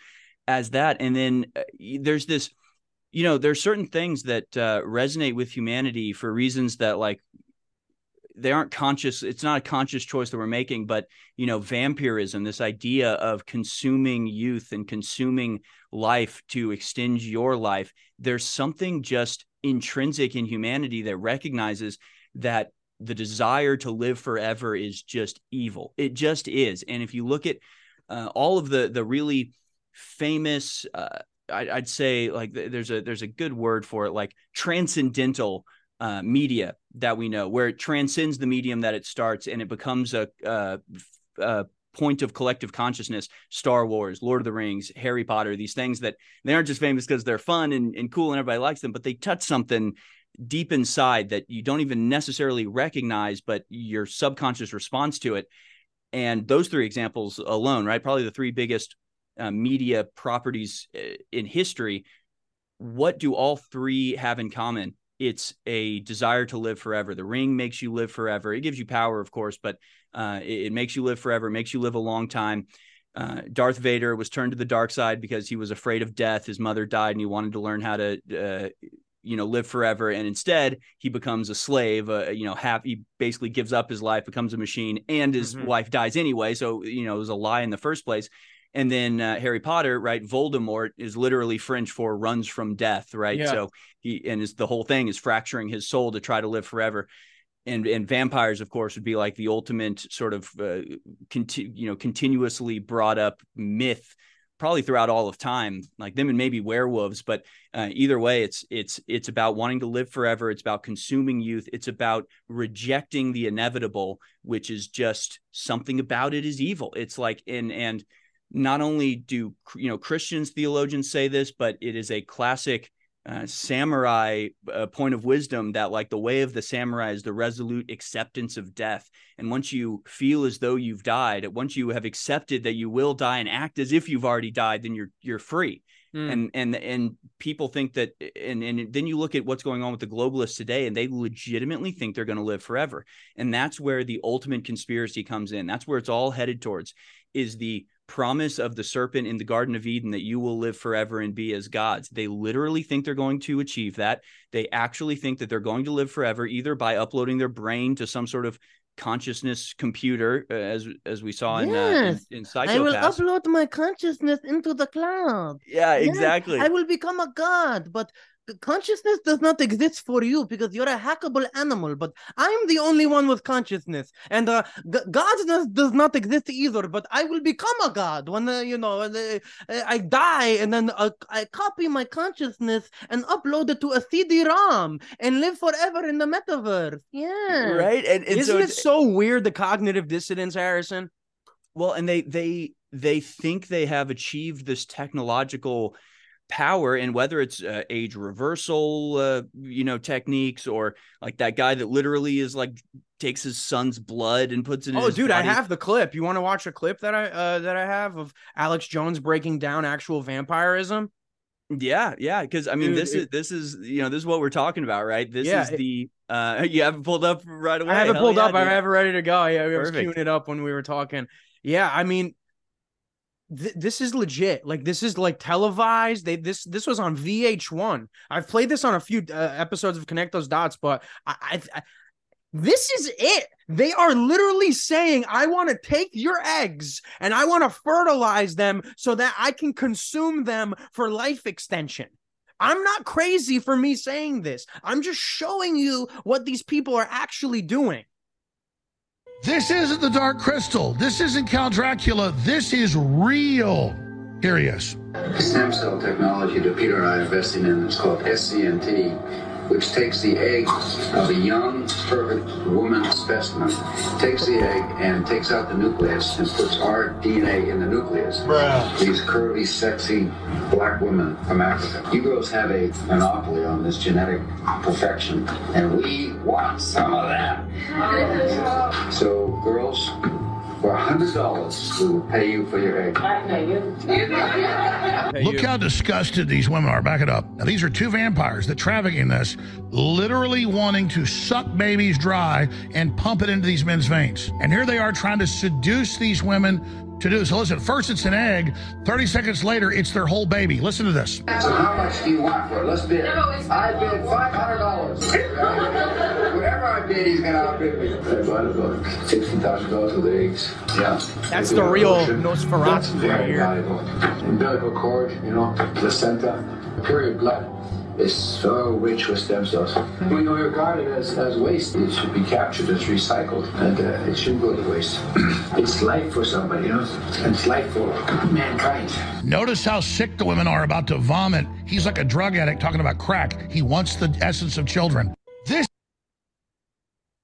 N: as that. And then uh, there's this, you know, there's certain things that uh, resonate with humanity for reasons that like they aren't conscious. It's not a conscious choice that we're making, but you know, vampirism, this idea of consuming youth and consuming life to extend your life. There's something just intrinsic in humanity that recognizes that the desire to live forever is just evil. It just is. And if you look at uh, all of the the really famous, uh, I, I'd say like there's a there's a good word for it, like transcendental uh, media that we know, where it transcends the medium that it starts and it becomes a, a, a point of collective consciousness. Star wars lord of the rings harry potter these things that they aren't just famous because they're fun and, and cool and everybody likes them but they touch something deep inside that you don't even necessarily recognize but your subconscious responds to it. And those three examples alone right probably the three biggest uh, media properties uh, in history what do all three have in common it's a desire to live forever. The ring makes you live forever. It gives you power, of course, but uh, it, it, makes you live forever. It makes you live a long time. Uh, Darth Vader was turned to the dark side because he was afraid of death. His mother died, and he wanted to learn how to, uh, you know, live forever. And instead, he becomes a slave. Uh, you know, half he basically gives up his life, becomes a machine, and his mm-hmm. wife dies anyway. So you know, it was a lie in the first place. And then uh, Harry Potter, right? Voldemort is literally French for runs from death, right?
M: Yeah.
N: So he and his, the whole thing is fracturing his soul to try to live forever. And and vampires, of course, would be like the ultimate sort of uh, conti- you know continuously brought up myth, probably throughout all of time, like them and maybe werewolves. But uh, either way, it's it's it's about wanting to live forever. It's about consuming youth. It's about rejecting the inevitable, which is just something about it is evil. It's like and and not only do you know Christians theologians say this, but it is a classic uh, samurai uh, point of wisdom that like the way of the samurai is the resolute acceptance of death. And once you feel as though you've died once you have accepted that you will die and act as if you've already died then you're you're free. Mm. and and and people think that and and then you look at what's going on with the globalists today and they legitimately think they're going to live forever. And that's where the ultimate conspiracy comes in. That's where it's all headed towards is the promise of the serpent in the Garden of Eden that you will live forever and be as gods. They literally think they're going to achieve that. They actually think that they're going to live forever either by uploading their brain to some sort of consciousness computer, uh, as as we saw in
U: yes.
N: uh, in, in Psycho-Pass.
U: I will upload my consciousness into the cloud.
N: Yeah, exactly.
U: Yes, I will become a god, but
M: consciousness does not exist for you because you're a hackable animal, but I'm the only one with consciousness. And uh, g- godness does not exist either, but I will become a god when, uh, you know, uh, I die and then uh, I copy my consciousness and upload it to a CD-ROM and live forever in the metaverse. Yeah.
N: Right. And, and
M: Isn't
N: so
M: it so weird, the cognitive dissonance, Harrison?
N: well and they they they think they have achieved this technological power and whether it's uh, age reversal uh, you know techniques or like that guy that literally is like takes his son's blood and puts it in
M: Oh, dude, I have the clip. You want to watch a clip that I uh, that I have of Alex Jones breaking down actual vampirism?
N: yeah yeah because i mean
M: Dude,
N: this is this is you know this is what we're talking about right this
M: Yeah,
N: is
M: it-
N: the uh [laughs] you have it pulled up right away
M: I have it
N: Hell
M: pulled
N: yeah,
M: up. I
N: dude.
M: have it ready to go. Yeah, we
N: Perfect.
M: queuing it up when we were talking. Yeah, I mean, th- this is legit. Like this is like televised. They this this was on VH1. I've played this on a few uh, episodes of Connect Those Dots, but I, I, I this is it. They are literally saying, I want to take your eggs and I want to fertilize them so that I can consume them for life extension. I'm not crazy for me saying this. I'm just showing you what these people are actually doing.
U: This isn't the Dark Crystal. This isn't Count Dracula. This is real. Here he is.
V: stem cell technology that Peter and I are investing in is called SCNT, which takes the egg of a young, perfect woman specimen, takes the egg and takes out the nucleus and puts our DNA in the nucleus. These curvy, sexy black women from Africa. You girls have a monopoly on this genetic perfection, and we want some of that. So, girls, for a hundred dollars, we will pay you for your egg.
U: Look how disgusted these women are. Back it up. Now, these are two vampires that traffic in this, literally wanting to suck babies dry and pump it into these men's veins. And here they are trying to seduce these women to do. So listen, first it's an egg. 30 seconds later, it's their whole baby. Listen to this.
V: So how much do you want for it? Let's bid. I bid five hundred dollars. [laughs] Whatever I bid, he's gonna outbid me. I bought about sixty thousand dollars with eggs. Yeah.
M: That's the real Nosferatu right
V: Very
M: here.
V: valuable. Umbilical cord, you know, placenta, period blood is so rich with stem cells. When you regard it as, as waste, it should be captured as recycled, and uh, it shouldn't go to waste. [clears throat] it's life for somebody, you know. It's life for mankind.
U: Notice how sick the women are about to vomit. He's like a drug addict talking about crack. He wants the essence of children. This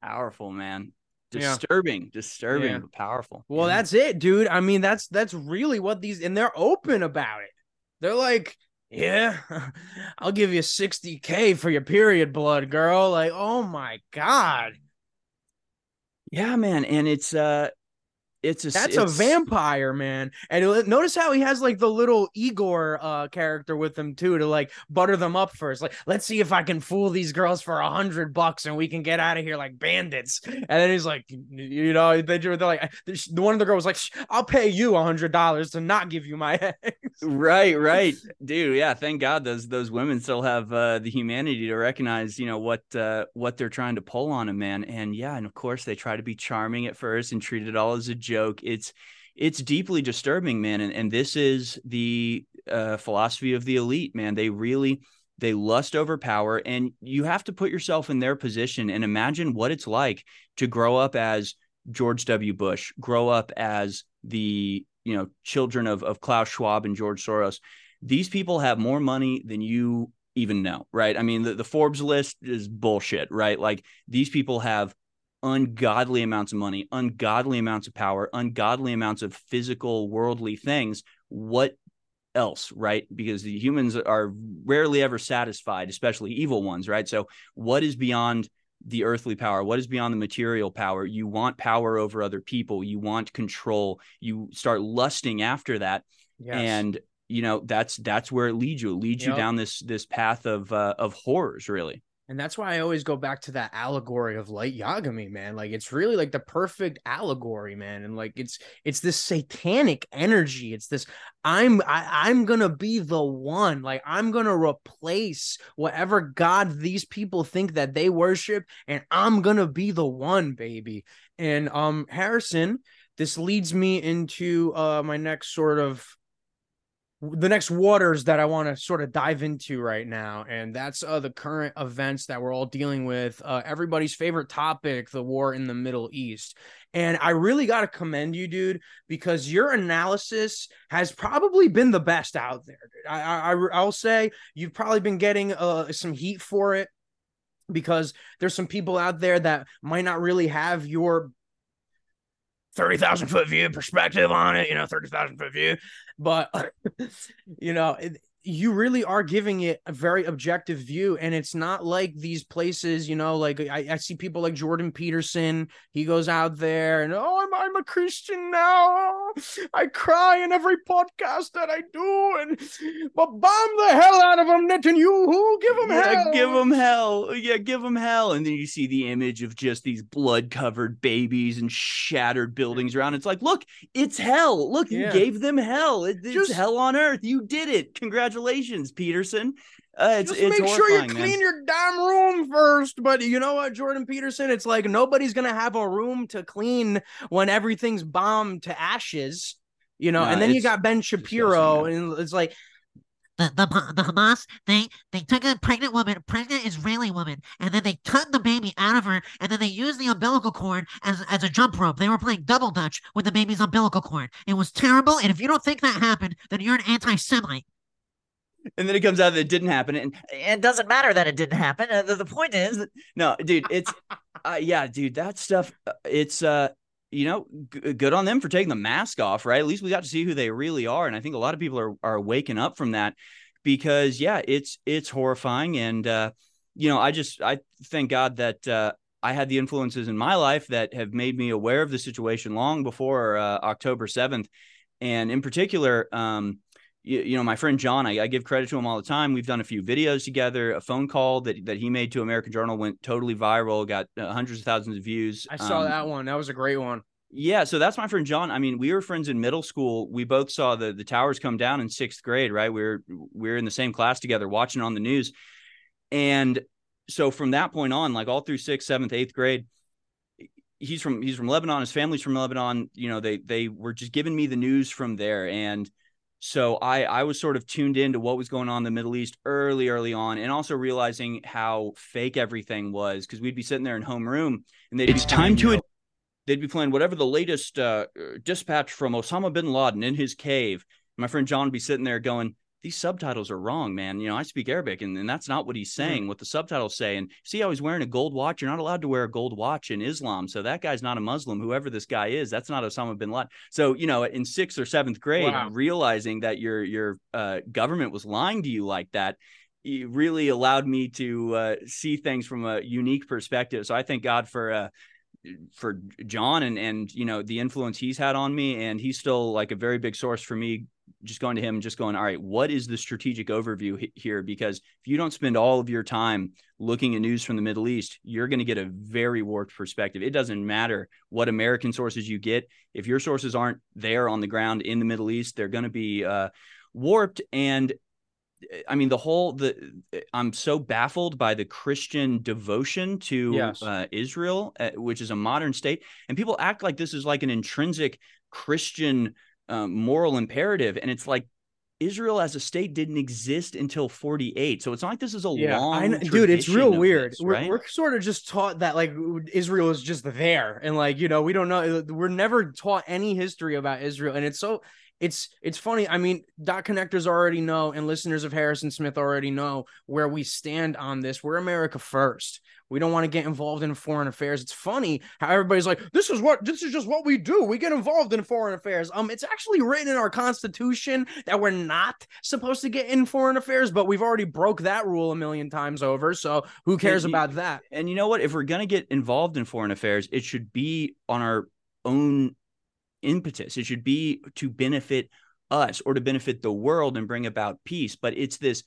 N: powerful man
M: Yeah.
N: disturbing disturbing
M: Yeah.
N: but powerful
M: Well, that's it, dude. I mean, that's that's really what these and they're open about it. They're like, yeah, [laughs] I'll give you 60k for your period blood, girl. Like, oh my god.
N: yeah man and it's uh it's a
M: That's a vampire, man. And it- notice how he has like the little Igor uh character with him too to like butter them up first. Like, let's see if I can fool these girls for a hundred bucks and we can get out of here like bandits. And then he's like, you know, they, they're like, the one of the girls was like, I'll pay you a hundred dollars to not give you my [laughs] eggs.
N: right right [laughs] dude yeah thank god those those women still have uh the humanity to recognize you know what uh what they're trying to pull on a man and yeah and of course they try to be charming at first and treat it all as a joke it's it's deeply disturbing man and, and this is the uh philosophy of the elite man they really they lust over power and you have to put yourself in their position and imagine what it's like to grow up as George W. Bush, grow up as the you know children of of Klaus Schwab and George Soros. These people have more money than you even know, right? I mean, the, the Forbes list is bullshit, right? Like these people have ungodly amounts of money, ungodly amounts of power, ungodly amounts of physical, worldly things. What else, right? Because the humans are rarely ever satisfied, especially evil ones, right? So, what is beyond the earthly power? What is beyond the material power? You want power over other people, you want control, you start lusting after that.
M: Yes.
N: And you know that's that's where it leads you. It leads you down this this path of uh, of horrors, really.
M: And that's why I always go back to that allegory of light Yagami, man. Like it's really like the perfect allegory, man. And like it's it's this satanic energy. It's this I'm I, I'm gonna be the one. Like I'm gonna replace whatever God these people think that they worship, and I'm gonna be the one, baby. And um Harrison, this leads me into uh my next sort of the next waters that I want to sort of dive into right now, and that's uh, the current events that we're all dealing with. Uh, everybody's favorite topic, the war in the Middle East. And I really got to commend you, dude, because your analysis has probably been the best out there. I, I I'll say you've probably been getting uh, some heat for it because there's some people out there that might not really have your 30,000 foot view perspective on it, you know, 30,000 foot view. But, [laughs] you know, you really are giving it a very objective view and it's not like these places you know like I, I see people like jordan peterson he goes out there and oh I'm, I'm a christian now. I cry in every podcast that i do and but bomb the hell out of them netanyahu. Give them
N: yeah,
M: hell?
N: give them hell. Yeah give them hell. And then you see the image of just these blood covered babies and shattered buildings around. It's like look it's hell. Look you gave them hell. It, it's
M: Just-
N: hell on earth. You did it. Congratulations peterson uh, it's,
M: Just
N: it's
M: make sure you
N: horrifying, man.
M: clean your damn room first. But you know what, Jordan Peterson? It's like nobody's gonna have a room to clean when everything's bombed to ashes. You know,
N: No,
M: and then you got Ben Shapiro, and it's like
W: the, the, the Hamas, they, they took a pregnant woman, a pregnant Israeli woman, and then they cut the baby out of her, and then they used the umbilical cord as, as a jump rope. They were playing double dutch with the baby's umbilical cord. It was terrible, and if you don't think that happened, then you're an anti-Semite.
N: And then it comes out that it didn't happen and it doesn't matter that it didn't happen uh, the, the point is that, no dude it's [laughs] uh, yeah dude that stuff uh, it's uh you know g- good on them for taking the mask off right at least we got to see who they really are and i think a lot of people are are waking up from that because yeah it's it's horrifying and uh you know i just i thank god that uh I had the influences in my life that have made me aware of the situation long before uh, October 7th. And in particular, um, you, you know, my friend John, I, I give credit to him all the time. We've done a few videos together. A phone call that that he made to American Journal went totally viral, got uh, hundreds of thousands of views.
M: I saw
N: Um,
M: that one. That was a great one.
N: Yeah, so that's my friend John. I mean, we were friends in middle school. We both saw the the towers come down in sixth grade, right? We were we are in the same class together, watching on the news, and so from that point on, like all through sixth, seventh, eighth grade, he's from he's from Lebanon. His family's from Lebanon. You know, they they were just giving me the news from there, and so I I was sort of tuned into what was going on in the Middle East early early on, and also realizing how fake everything was because we'd be sitting there in homeroom and they'd
X: It's
N: be playing,
X: time to
N: you
X: ad-
N: they'd be playing whatever the latest uh, dispatch from Osama bin Laden in his cave. My friend John would be sitting there going, These subtitles are wrong, man. You know, I speak Arabic and, and that's not what he's saying, what the subtitles say. And see how he's wearing a gold watch? You're not allowed to wear a gold watch in Islam. So that guy's not a Muslim. Whoever this guy is, that's not Osama bin Laden. So, you know, in sixth or seventh grade,
M: Wow.
N: realizing that your your uh, government was lying to you like that it really allowed me to uh, see things from a unique perspective. So I thank God for uh, for John and and you know the influence he's had on me, and he's still like a very big source for me. Just going to him, and just going, all right, what is the strategic overview here? Because if you don't spend all of your time looking at news from the Middle East, you're going to get a very warped perspective. It doesn't matter what American sources you get if your sources aren't there on the ground in the Middle East, they're going to be uh, warped and I mean, the whole the I'm so baffled by the Christian devotion to
M: Yes.
N: uh, Israel, uh, which is a modern state, and people act like this is like an intrinsic Christian um, moral imperative, and it's like Israel as a state didn't exist until 48, so it's not like this is a long
M: I dude, it's real weird.
N: this,
M: we're, we're sort of just taught that like Israel is just there, and like you know we don't know. We're never taught any history about Israel, and it's so it's it's funny. I mean, dot connectors already know, and listeners of Harrison Smith already know where we stand on this. We're America first. We don't want to get involved in foreign affairs. It's funny how everybody's like, "This is what this is just what we do. We get involved in foreign affairs." Um, it's actually written in our Constitution that we're not supposed to get in foreign affairs, but we've already broke that rule a million times over. So who cares
N: And
M: about that?
N: And you know what? If we're going to get involved in foreign affairs, it should be on our own impetus. It should be to benefit us or to benefit the world and bring about peace. But it's this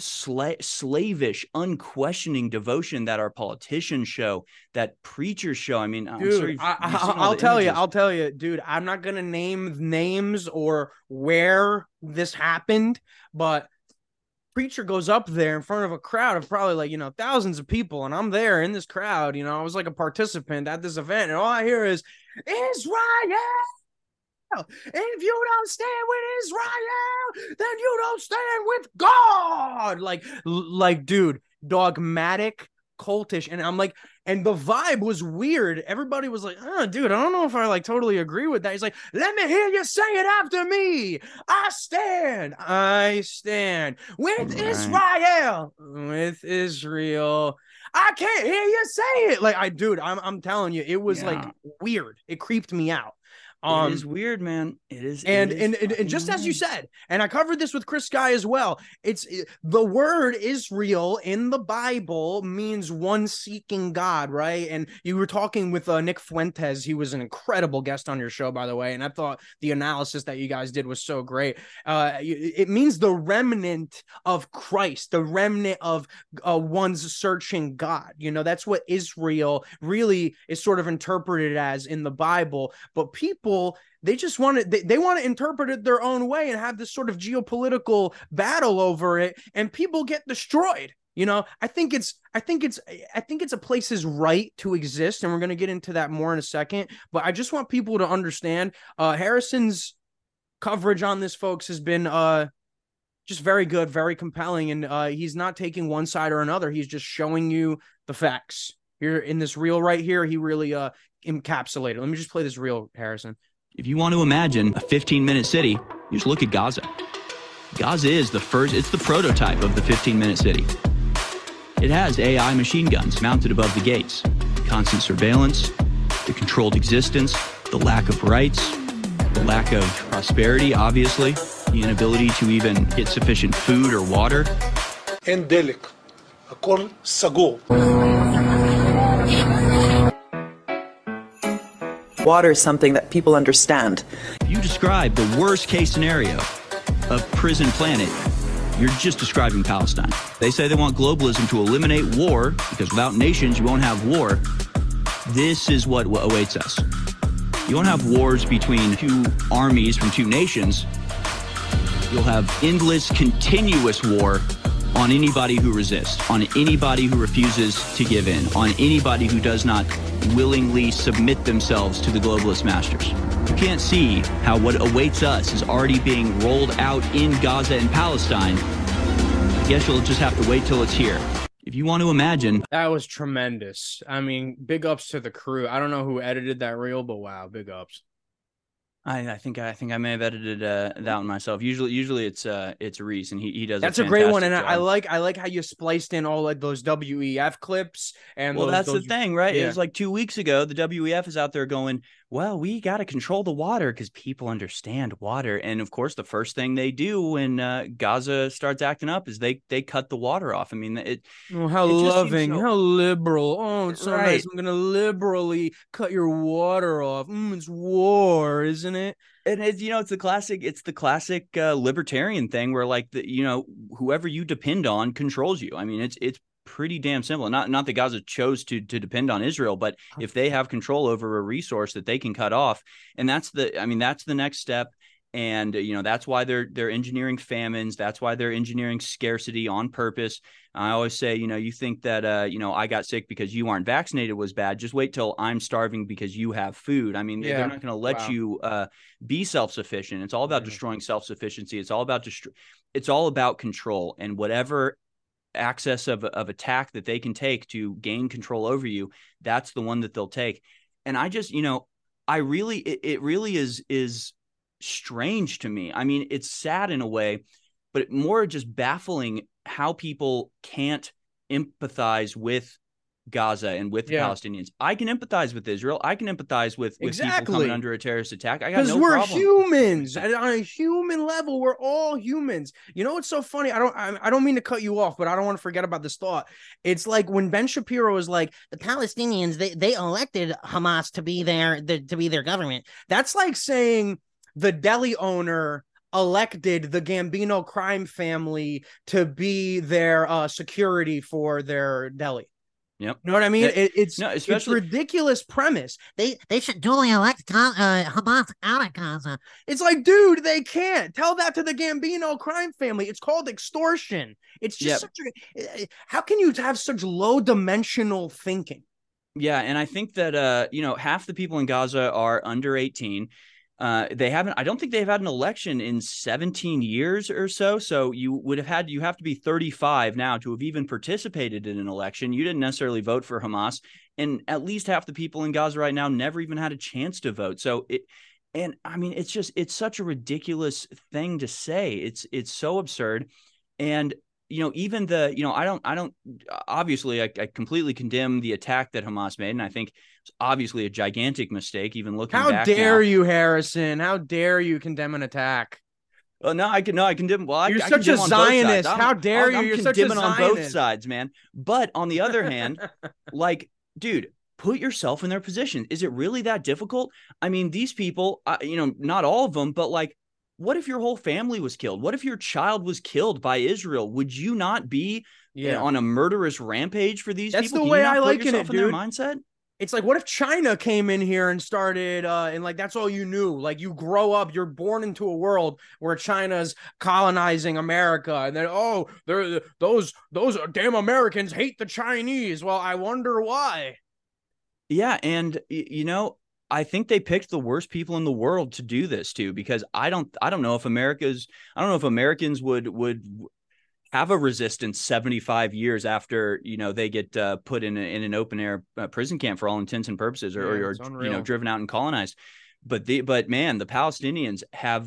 N: sla- slavish, unquestioning devotion that our politicians show, that preachers show. I mean, sure
M: Dude, I,
N: you've seen all
M: will tell you. I'll tell you, dude. I'm not gonna name names or where this happened, but preacher goes up there in front of a crowd of probably like you know thousands of people, and I'm there in this crowd. You know, I was like a participant at this event, and all I hear is Israel, If you don't stand with Israel, then you don't stand with God. Like, like, dude, dogmatic, cultish. And I'm like, and the vibe was weird. Everybody was like, oh, dude, I don't know if I like totally agree with that. He's like, let me hear you say it after me. I stand, I stand with
N: Right.
M: Israel, with Israel. I can't hear you say it. Like, I, dude, I'm, I'm telling you, it was like weird. It creeped me out.
N: It is weird, man. It is.
M: and
N: is
M: and, and, and just as you said, and I covered this with Chris Sky as well. It's the word Israel in the Bible means one seeking God, right? And you were talking with uh, Nick Fuentes. He was an incredible guest on your show, by the way. And I thought the analysis that you guys did was so great. Uh, it means the remnant of Christ, the remnant of uh, one's searching God. You know, that's what Israel really is sort of interpreted as in the Bible. But people, they just want to they, they want to interpret it their own way and have this sort of geopolitical battle over it, and people get destroyed. You know, I think it's I think it's I think it's a place's right to exist, and we're gonna get into that more in a second. But I just want people to understand uh Harrison's coverage on this, folks, has been uh just very good, very compelling, and uh, he's not taking one side or another. He's just showing you the facts. Here in this reel right here, he really uh Encapsulated. Let me just play this real, Harrison.
N: If you want to imagine a 15 minute city, you just look at Gaza. Gaza is the first, it's the prototype of the 15 minute city. It has AI machine guns mounted above the gates, constant surveillance, the controlled existence, the lack of rights, the lack of prosperity, obviously, the inability to even get sufficient food or water.
X: And delic, a call sagol.
Y: Water is something that people understand.
N: You describe the worst case scenario of prison planet, you're just describing Palestine. They say they want globalism to eliminate war because without nations, you won't have war. This is what awaits us. You won't have wars between two armies from two nations. You'll have endless, continuous war on anybody who resists, on anybody who refuses to give in, on anybody who does not willingly submit themselves to the globalist masters. You can't see how what awaits us is already being rolled out in Gaza and Palestine. I guess you'll just have to wait till it's here. If you want to imagine,
M: That was tremendous. I mean, big ups to the crew. I don't know who edited that reel, but wow, big ups.
N: I, I think I think I may have edited uh, that one myself. Usually, usually it's uh it's Reese and he, he does.
M: That's a great one, and I, I like I like how you spliced in all like those WEF clips and
N: well,
M: those-
N: that's
M: those-
N: the thing, right? It was like two weeks ago. The WEF is out there going, "Well, we got to control the water because people understand water." And of course, the first thing they do when uh, Gaza starts acting up is they they cut the water off. I mean, it.
M: Oh, how
N: it
M: loving,
N: so-
M: how liberal. Oh, it's so nice. I'm gonna liberally cut your water off. Mm, it's war, isn't it?
N: and it's you know it's the classic it's the classic uh, libertarian thing where like the you know whoever you depend on controls you i mean it's it's pretty damn simple. Not not that gaza chose to to depend on israel but if they have control over a resource that they can cut off and that's the i mean that's the next step. And you know that's why they're they're engineering famines. That's why they're engineering scarcity on purpose. I always say you know you think that uh you know i got sick because you aren't vaccinated was bad. Just wait till i'm starving because you have food. I mean
M: Yeah.
N: they're not going to let
M: Wow.
N: you uh be self-sufficient. It's all about destroying self-sufficiency. It's all about destro- it's all about control. And whatever access of, of attack that they can take to gain control over you that's the one that they'll take. And i just you know i really it, it really is is strange to me. I mean it's sad in a way but more just baffling how people can't empathize with Gaza and with the
M: Yeah.
N: Palestinians. I can empathize with Israel. I can empathize with, with people
M: Exactly.
N: coming under a terrorist attack. I got
M: Because
N: no
M: we're
N: problem.
M: humans and on a human level. We're all humans. You know what's so funny? I don't. I, I don't mean to cut you off, but I don't want to forget about this thought. It's like when Ben Shapiro was like,
W: The Palestinians, they, they elected Hamas to be their, their to be their government.
M: That's like saying the deli owner elected the Gambino crime family to be their uh, security for their deli.
N: Yep.
M: You know what I mean? It, it's
N: No,
M: it's ridiculous premise.
W: They they should duly elect Ga- uh, Hamas out of Gaza.
M: It's like, dude, they can't tell that to the Gambino crime family. It's called extortion. It's just
N: Yep.
M: such a. How can you have such low dimensional thinking?
N: Yeah, and I think that uh, you know, half the people in Gaza are under 18. Uh, they haven't. I don't think they've had an election in 17 years or so. So you would have had. You have to be 35 now to have even participated in an election. You didn't necessarily vote for Hamas, and at least half the people in Gaza right now never even had a chance to vote. So it. And I mean, it's just it's such a ridiculous thing to say. It's it's so absurd, and you know, even the, you know, I don't, I don't, obviously, I, I, completely condemn the attack that Hamas made. And I think it's obviously a gigantic mistake, even looking at
M: How dare
N: now.
M: you, Harrison? How dare you condemn an attack?
N: Well, no, I can, no, I condemn. Well,
M: you're
N: I,
M: such
N: I
M: a Zionist. How dare
N: I'm,
M: you?
N: I'm
M: you're
N: condemning
M: such a
N: on both sides, man. But on the other hand, [laughs] like, dude, put yourself in their position. Is it really that difficult? I mean, these people, uh, you know, not all of them, but like, what if your whole family was killed? What if your child was killed by Israel? Would you not be
M: Yeah.
N: on a murderous rampage for these
M: That's
N: people?
M: the way I
N: put
M: liken it,
N: in their
M: dude.
N: mindset.
M: It's like, what if China came in here and started, uh, and like that's all you knew? Like you grow up, you're born into a world where China's colonizing America, and then oh, those those damn Americans hate the Chinese. Well, I wonder why.
N: Yeah, and you know, I think they picked the worst people in the world to do this to because I don't I don't know if America's I don't know if Americans would would have a resistance 75 years after you know they get uh, put in a, in an open air uh, prison camp for all intents and purposes or,
M: Yeah,
N: or you know driven out and colonized but the but man the palestinians have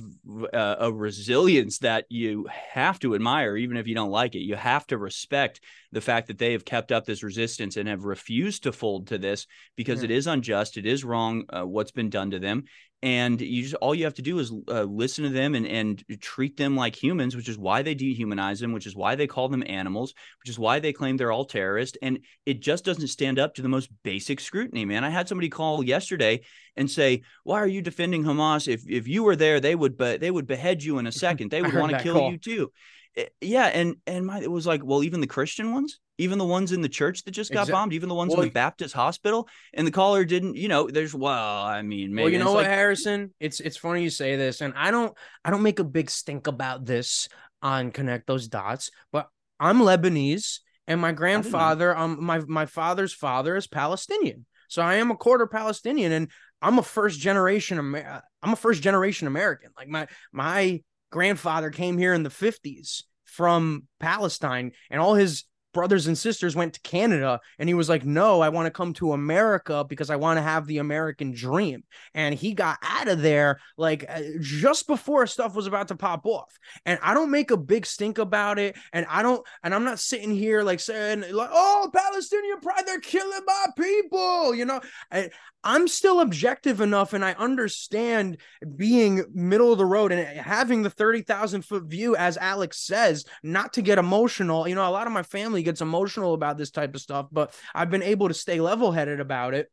N: uh, a resilience that you have to admire even if you don't like it you have to respect the fact that they have kept up this resistance and have refused to fold to this because
M: Yeah.
N: it is unjust it is wrong uh, what's been done to them and you just all you have to do is uh, listen to them and and treat them like humans which is why they dehumanize them which is why they call them animals which is why they claim they're all terrorists and it just doesn't stand up to the most basic scrutiny man. I had somebody call yesterday and say why are you defending hamas? If if you were there they would be- they would behead you in a [laughs] second. They would want to kill
M: call.
N: you too Eh, yeah and and my it was like well even the christian ones even the ones in the church that just got bombed even the ones
M: Well,
N: in the baptist hospital and the caller didn't you know there's well i mean maybe
M: well, you know what,
N: like-
M: Harrison? It's it's funny you say this, and I don't I don't make a big stink about this on connect those dots, but I'm Lebanese, and my grandfather, um, my my father's father is Palestinian, so I am a quarter Palestinian, and I'm a first generation Amer- I'm a first generation American. Like my my grandfather came here in the 50s from Palestine, and all his brothers and sisters went to Canada and he was like, No, I want to come to America because I want to have the American dream. And he got out of there like uh, just before stuff was about to pop off. And I don't make a big stink about it. And I don't, and I'm not sitting here like saying, like, Oh, Palestinian pride, they're killing my people. You know, I, I'm still objective enough and I understand being middle of the road and having the 30,000 foot view, as Alex says, not to get emotional. You know, a lot of my family gets emotional about this type of stuff, but I've been able to stay level headed about it.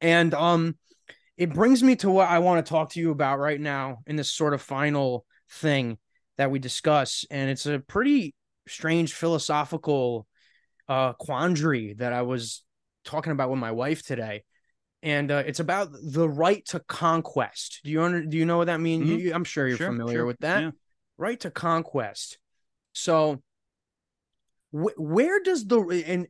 M: And, um, it brings me to what I want to talk to you about right now in this sort of final thing that we discuss. And it's a pretty strange philosophical uh, quandary that I was talking about with my wife today. And uh, it's about the right to conquest. Do you under, do you know what that means?
N: Mhm.
M: You- I'm sure you're
N: Sure,
M: familiar
N: sure,
M: with that.
N: yeah.
M: Right to conquest. So, wh- where does the and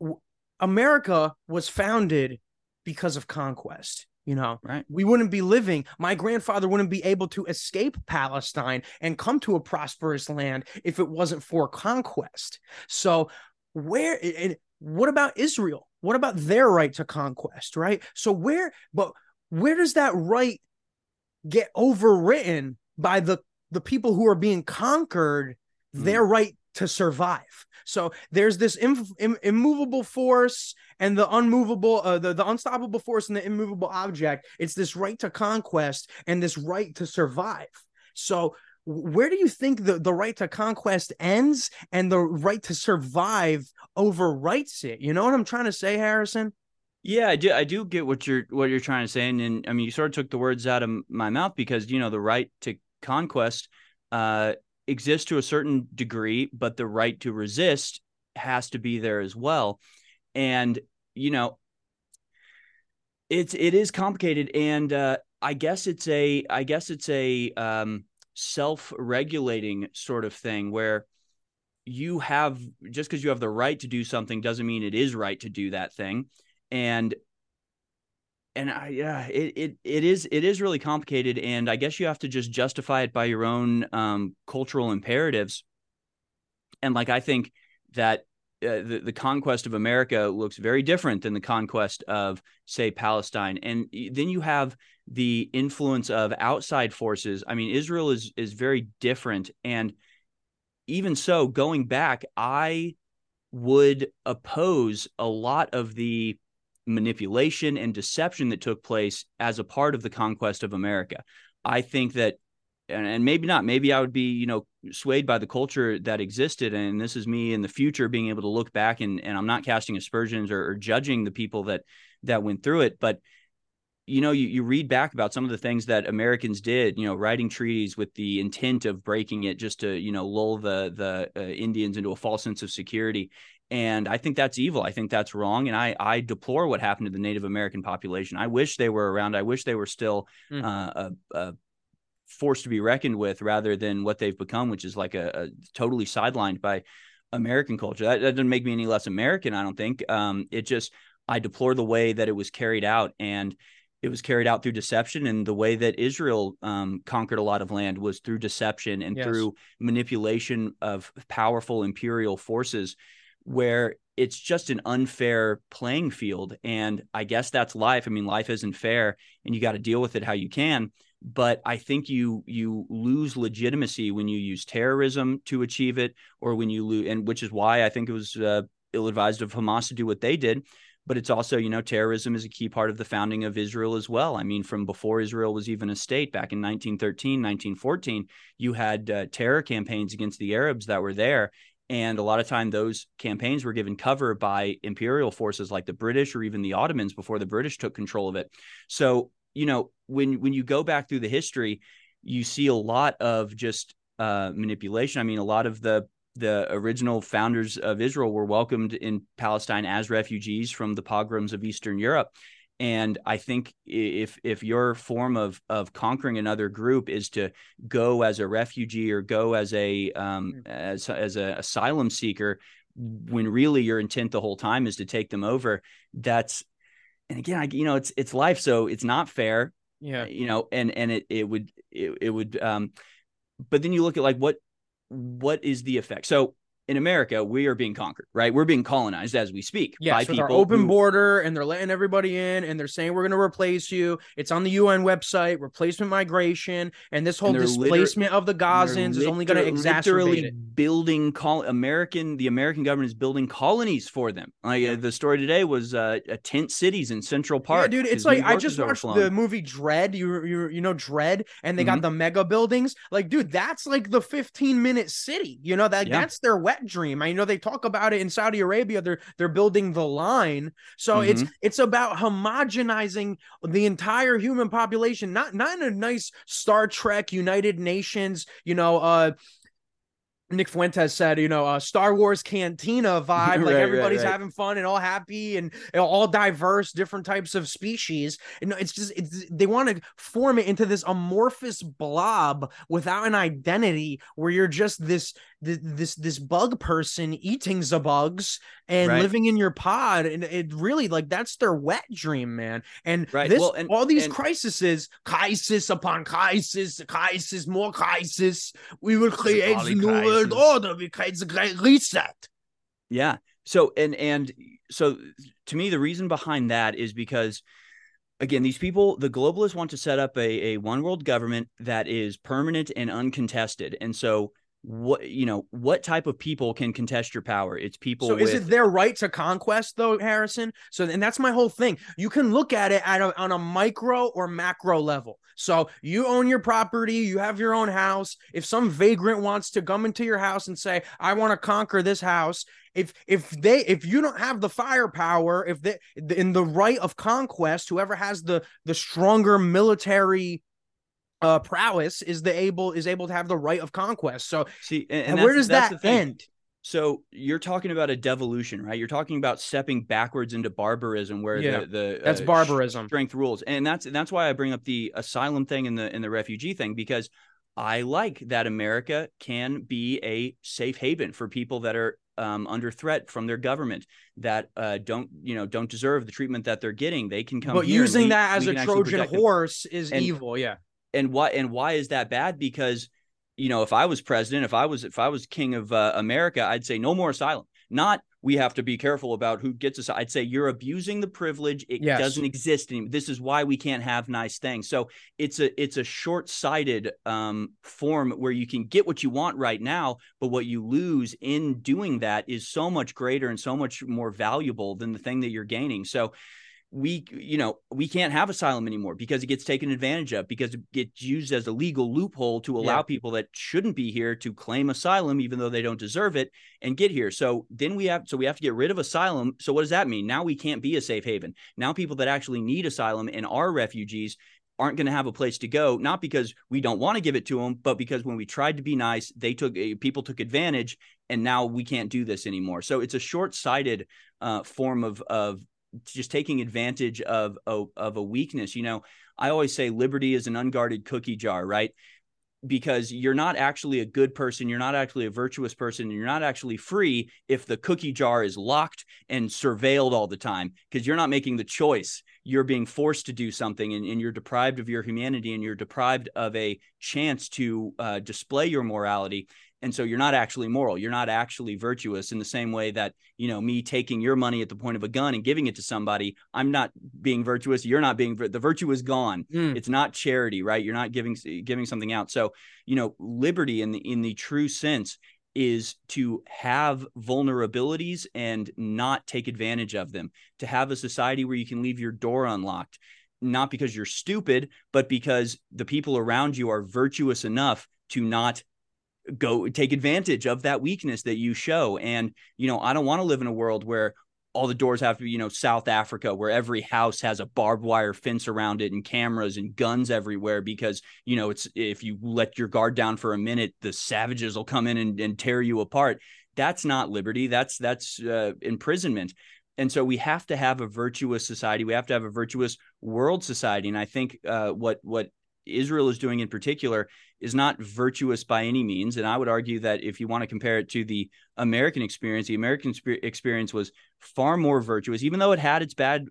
M: w- America was founded because of conquest? You know,
N: right?
M: We wouldn't be living. My grandfather wouldn't be able to escape Palestine and come to a prosperous land if it wasn't for conquest. So, where and what about Israel? What about their right to conquest? Right. So where, but where does that right get overwritten by the the people who are being conquered? Their right to survive. So there's this Im- Im- immovable force and the unmovable, uh, the, the unstoppable force and the immovable object. It's this right to conquest and this right to survive. So where do you think the, the right to conquest ends and the right to survive overwrites it? You know what I'm trying to say, Harrison?
N: Yeah, I do. I do get what you're what you're trying to say, and, and I mean, you sort of took the words out of my mouth because you know the right to conquest uh, exists to a certain degree, but the right to resist has to be there as well. And you know, it's it is complicated, and uh, I guess it's a I guess it's a um, self-regulating sort of thing where you have just because you have the right to do something doesn't mean it is right to do that thing and and I, yeah, it, it it is it is really complicated, and I guess you have to just justify it by your own um, cultural imperatives. And like I think that uh, the the conquest of America looks very different than the conquest of say Palestine, and then you have the influence of outside forces. I mean, Israel is is very different, and even so, going back, I would oppose a lot of the manipulation and deception that took place as a part of the conquest of America. I think that and, and maybe not maybe i would be you know swayed by the culture that existed and this is me in the future being able to look back and, and i'm not casting aspersions or, or judging the people that that went through it but you know you, you read back about some of the things that americans did you know writing treaties with the intent of breaking it just to you know lull the the uh, indians into a false sense of security. And i think that's evil. I think that's wrong and i i deplore what happened to the native american population. I wish they were around. I wish they were still mm. uh, a, a force to be reckoned with rather than what they've become, which is like a, a totally sidelined by American culture. That, that, doesn't make me any less American, I don't think. Um, it just, I deplore the way that it was carried out. And it was carried out through deception. And the way that Israel um, conquered a lot of land was through deception and yes. through manipulation of powerful imperial forces, where it's just an unfair playing field. And I guess that's life. I mean, life isn't fair and you got to deal with it how you can but I think you you lose legitimacy when you use terrorism to achieve it, or when you lose, and which is why I think it was uh, ill advised of Hamas to do what they did. But it's also, you know, terrorism is a key part of the founding of Israel as well. I mean, from before Israel was even a state back in 1913, 1914, you had uh, terror campaigns against the Arabs that were there. And a lot of time, those campaigns were given cover by imperial forces like the British or even the Ottomans before the British took control of it. So you know, when when you go back through the history, you see a lot of just uh, manipulation. I mean, a lot of the the original founders of Israel were welcomed in Palestine as refugees from the pogroms of Eastern Europe. And I think if if your form of of conquering another group is to go as a refugee or go as a um, mm. as as an asylum seeker, when really your intent the whole time is to take them over, that's and again, I you know it's it's life, so it's not fair.
M: Yeah,
N: you know, and and it it would it, it would um, but then you look at like what what is the effect? So in America, we are being conquered, right? We're being colonized as we speak
M: yes, by with people. Our open who... border, and they're letting everybody in, and they're saying we're going to replace you. It's on the UN website, replacement migration, and this whole and displacement liter- of the Gazans is only going to exacerbate it.
N: Building col- American, the American government is building colonies for them. Like yeah. uh, the story today was uh, tent cities in Central Park.
M: Yeah, dude, it's like I just watched the movie Dredd. You you you know Dredd, and they mm-hmm. got the mega buildings. Like, dude, that's like the 15 minute city. You know that yeah. that's their wet dream. I know they talk about it in Saudi Arabia. They're they're building the line. So mm-hmm. it's it's about homogenizing the entire human population, not not in a nice Star Trek United Nations, you know, uh Nick Fuentes said, you know, uh, Star Wars cantina [laughs] vibe, like right, everybody's right, right. having fun and all happy and all diverse, different types of species. And it's just it's, they want to form it into this amorphous blob without an identity, where you're just this this this bug person eating the bugs and living in your pod, and it really like that's their wet dream, man. And this well, and, all these and, crises, crisis upon crisis, crisis, more crisis. We will create the new world order. We create the great reset.
N: Yeah. So and and so to me, the reason behind that is because again, these people, the globalists want to set up a, a one world government that is permanent and uncontested. And so what you know what type of people can contest your power? It's people
M: so
N: with...
M: is it their right to conquest though harrison? So and that's my whole thing. You can look at it at a, on a micro or macro level. So you own your property you have your own house. If some vagrant wants to come into your house and say i want to conquer this house if if they if you don't have the firepower if they in the right of conquest whoever has the the stronger military uh prowess is the able is able to have the right of conquest. So
N: see, and, and where does that end? So you're talking about a devolution, right? You're talking about stepping backwards into barbarism, where yeah, the, the
M: that's uh, barbarism
N: strength rules, and that's that's why I bring up the asylum thing and the and the refugee thing because I like that America can be a safe haven for people that are um, under threat from their government that uh, don't you know don't deserve the treatment that they're getting they can come
M: But using
N: we-
M: that as a Trojan
N: protect them.
M: horse is
N: And-
M: evil. Yeah.
N: And why and why is that bad? Because you know if i was president if i was if i was king of uh, america i'd say no more asylum. Not we have to be careful about who gets us i'd say you're abusing the privilege. It
M: Yes.
N: doesn't exist anymore. This is why we can't have nice things. So it's a it's a short-sighted um form where you can get what you want right now but what you lose in doing that is so much greater and so much more valuable than the thing that you're gaining. So we you know we can't have asylum anymore because it gets taken advantage of because it gets used as a legal loophole to allow
M: Yeah.
N: people that shouldn't be here to claim asylum even though they don't deserve it and get here. So then we have so we have to get rid of asylum. So what does that mean? Now we can't be a safe haven. Now people that actually need asylum and are refugees aren't going to have a place to go not because we don't want to give it to them but because when we tried to be nice they took eh, people took advantage and now we can't do this anymore. So it's a short-sighted uh, form of of just taking advantage of, of of a weakness. You know i always say liberty is an unguarded cookie jar right? Because you're not actually a good person you're not actually a virtuous person and you're not actually free if the cookie jar is locked and surveilled all the time because you're not making the choice. You're being forced to do something and, and you're deprived of your humanity and you're deprived of a chance to uh, display your morality and so you're not actually moral. You're not actually virtuous in the same way that you know me taking your money at the point of a gun and giving it to somebody i'm not being virtuous. You're not being the virtue is gone. Hmm. It's not charity right? You're not giving giving something out. So you know liberty in the in the true sense is to have vulnerabilities and not take advantage of them. To have a society where you can leave your door unlocked not because you're stupid but because the people around you are virtuous enough to not go take advantage of that weakness that you show. And you know i don't want to live in a world where all the doors have to be you know south africa where every house has a barbed wire fence around it and cameras and guns everywhere because you know it's if you let your guard down for a minute the savages will come in and, and tear you apart. That's not liberty. That's that's uh, imprisonment. And so we have to have a virtuous society. We have to have a virtuous world society. And i think uh, what what Israel is doing in particular is not virtuous by any means. And I would argue that if you want to compare it to the American experience, the American experience was far more virtuous, even though it had its bad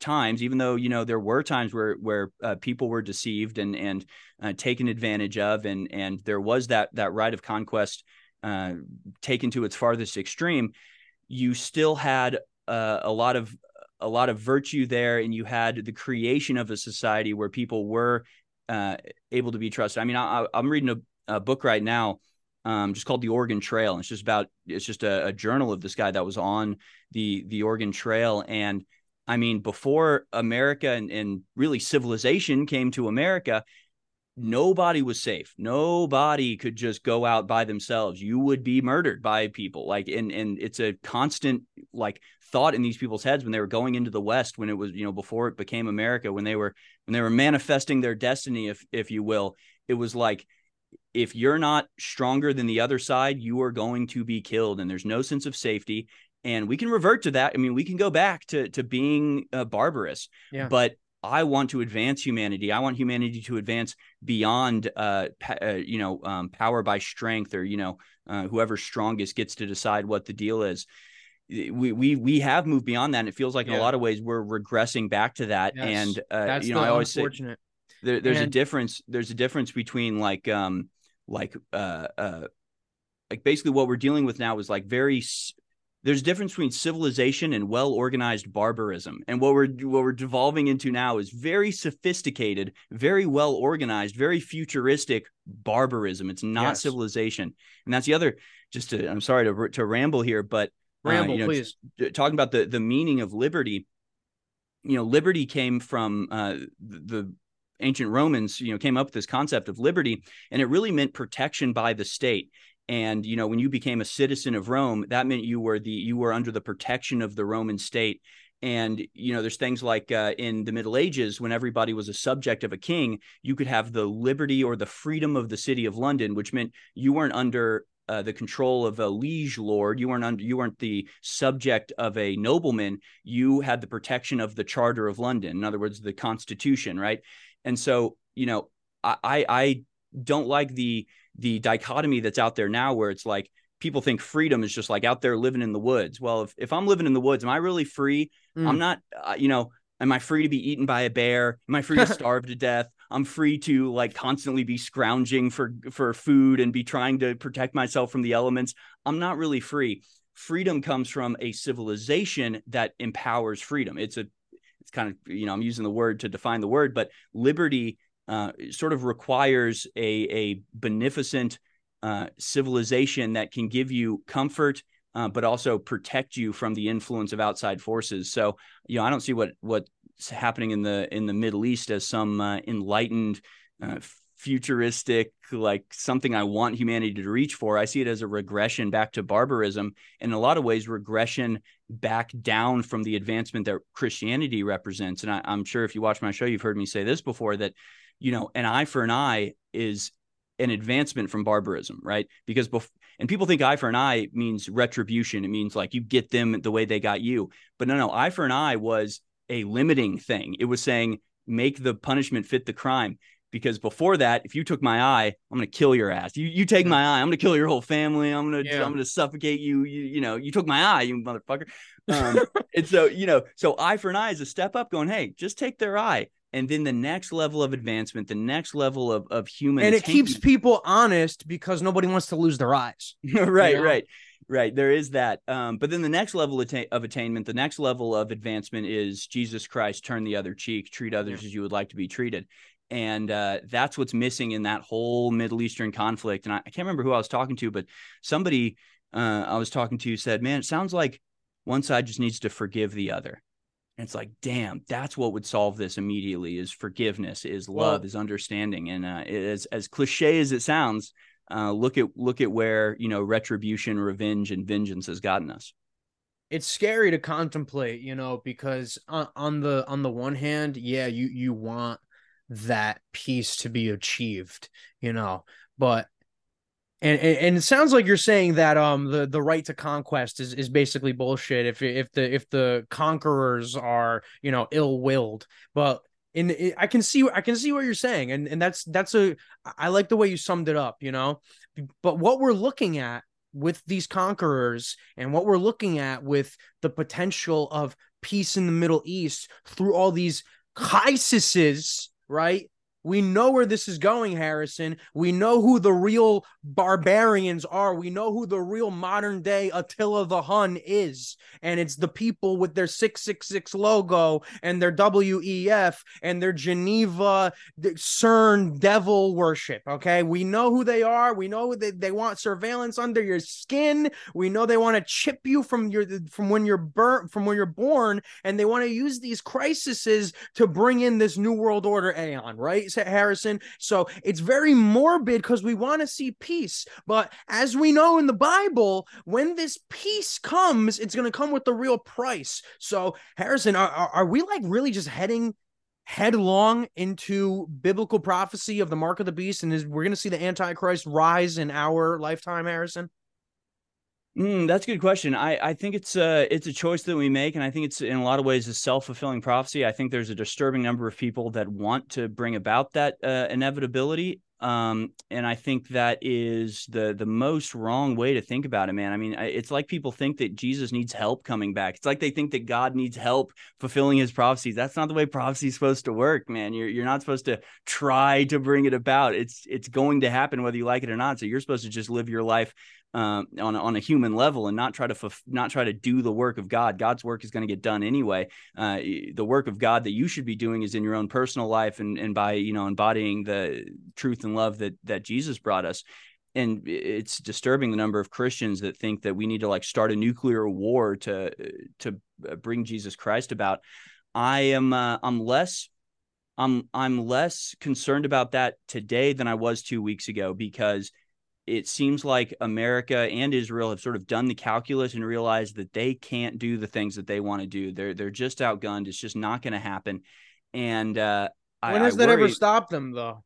N: times, even though, you know, there were times where, where uh, people were deceived and, and uh, taken advantage of. And, and there was that, that right of conquest uh, taken to its farthest extreme. You still had uh, a lot of, a lot of virtue there and you had the creation of a society where people were uh, able to be trusted. I mean, I, I'm reading a, a book right now, um, just called The Oregon Trail. It's just about it's just a, a journal of this guy that was on the the Oregon Trail. And I mean, before America and, and really civilization came to America, nobody was safe. Nobody could just go out by themselves. You would be murdered by people. Like, and and it's a constant like thought in these people's heads when they were going into the West, when it was you know before it became America, when they were when they were manifesting their destiny, if if you will. It was like if you're not stronger than the other side, you are going to be killed, and there's no sense of safety. And we can revert to that. I mean, we can go back to to being uh, barbarous,
M: Yeah.
N: but I want to advance humanity. I want humanity to advance beyond, uh, pa- uh you know, um, power by strength, or you know, uh, whoever's strongest gets to decide what the deal is. We we we have moved beyond that, and it feels like in
M: Yeah.
N: a lot of ways we're regressing back to that.
M: Yes.
N: And uh,
M: That's
N: you know, I always say there, there's a difference. There's a difference between like um like uh uh like basically what we're dealing with now is like very there's a difference between civilization and well organized barbarism and what we're what we're devolving into now is very sophisticated very well organized very futuristic barbarism it's not
M: Yes.
N: civilization and that's the other just to i'm sorry to to ramble here but uh,
M: Ramble,
N: you know,
M: please.
N: talking about the the meaning of liberty you know liberty came from uh the ancient romans you know came up with this concept of liberty and it really meant protection by the state and you know when you became a citizen of rome that meant you were the you were under the protection of the roman state. And you know there's things like uh, in the middle ages when everybody was a subject of a king you could have the liberty or the freedom of the city of london which meant you weren't under uh, the control of a liege lord. You weren't under you weren't the subject of a nobleman. You had the protection of the charter of london in other words the constitution right? And so you know i i, I don't like the the dichotomy that's out there now where it's like people think freedom is just like out there living in the woods. Well, if, if I'm living in the woods, am I really free?
M: Mm.
N: I'm not, uh, you know, am I free to be eaten by a bear? Am I free to [laughs] starve to death? I'm free to like constantly be scrounging for for food and be trying to protect myself from the elements. I'm not really free. Freedom comes from a civilization that empowers freedom. It's a it's kind of you know I'm using the word to define the word, but liberty uh, sort of requires a a beneficent uh, civilization that can give you comfort, uh, but also protect you from the influence of outside forces. So you know I don't see what what's happening in the in the Middle East as some uh, enlightened. Uh, futuristic like something i want humanity to reach for i see it as a regression back to barbarism in a lot of ways regression back down from the advancement that christianity represents and I, i'm sure if you watch my show you've heard me say this before that you know an eye for an eye is an advancement from barbarism right because bef- and people think eye for an eye means retribution it means like you get them the way they got you but no no eye for an eye was a limiting thing it was saying make the punishment fit the crime because before that, if you took my eye, I'm gonna kill your ass. You you take my eye, I'm gonna kill your whole family. I'm gonna
M: Yeah.
N: I'm gonna suffocate you. You you know you took my eye, you motherfucker. Um, [laughs] and so you know so eye for an eye is a step up. Going hey, just take their eye, and then the next level of advancement, the next level of of human,
M: and it keeps people honest because nobody wants to lose their eyes. [laughs]
N: right,
M: You know?
N: right, right. There is that. Um, but then the next level atta- of attainment, the next level of advancement is Jesus Christ, turn the other cheek, treat others as you would like to be treated. And uh, that's what's missing in that whole Middle Eastern conflict. And I, I can't remember who I was talking to, but somebody uh, I was talking to said, "Man, it sounds like one side just needs to forgive the other." And it's like, damn, that's what would solve this immediately: is forgiveness, is love,
M: Well-
N: is understanding. And uh, as as cliche as it sounds, uh, look at look at where you know retribution, revenge, and vengeance has gotten us.
M: it's scary to contemplate you know because on, on the on the one hand yeah you you want that peace to be achieved you know but and, and and it sounds like you're saying that um the the right to conquest is is basically bullshit if if the if the conquerors are you know ill-willed but in I can see I can see what you're saying and and that's that's a I like the way you summed it up you know but what we're looking at with these conquerors and what we're looking at with the potential of peace in the Middle East through all these crises, right? We know where this is going, Harrison. We know who the real barbarians are. We know who the real modern day Attila the Hun is. And it's the people with their 666 logo and their WEF and their Geneva CERN devil worship. Okay. We know who they are. We know that they want surveillance under your skin. We know they want to chip you from your from when you're burnt from when you're born, and they want to use these crises to bring in this new world order aeon, right? Harrison. So it's very morbid because we want to see peace. But as we know in the Bible, when this peace comes, it's going to come with the real price. So, Harrison, are, are, are we like really just heading headlong into biblical prophecy of the mark of the beast? And is we're going to see the Antichrist rise in our lifetime, Harrison?
N: Mm, that's a good question. I, I think it's a it's a choice that we make, and I think it's in a lot of ways a self fulfilling prophecy. I think there's a disturbing number of people that want to bring about that uh, inevitability, um, and I think that is the the most wrong way to think about it, man. I mean, it's like people think that Jesus needs help coming back. It's like they think that God needs help fulfilling His prophecies. That's not the way prophecy is supposed to work, man. You're you're not supposed to try to bring it about. It's it's going to happen whether you like it or not. So you're supposed to just live your life um, on on a human level and not try to fulf- not try to do the work of God. God's work is going to get done anyway. Uh, the work of God that you should be doing is in your own personal life and and by you know embodying the truth and love that that Jesus brought us. And it's disturbing the number of Christians that think that we need to like start a nuclear war to to bring Jesus Christ about. I am uh, I'm less I'm I'm less concerned about that today than I was 2 weeks ago because it seems like America and Israel have sort of done the calculus and realized that they can't do the things that they want to do. They're they're just outgunned. It's just not going to happen. And uh,
M: When
N: I,
M: has
N: I
M: that ever
N: worry-
M: stopped them, though?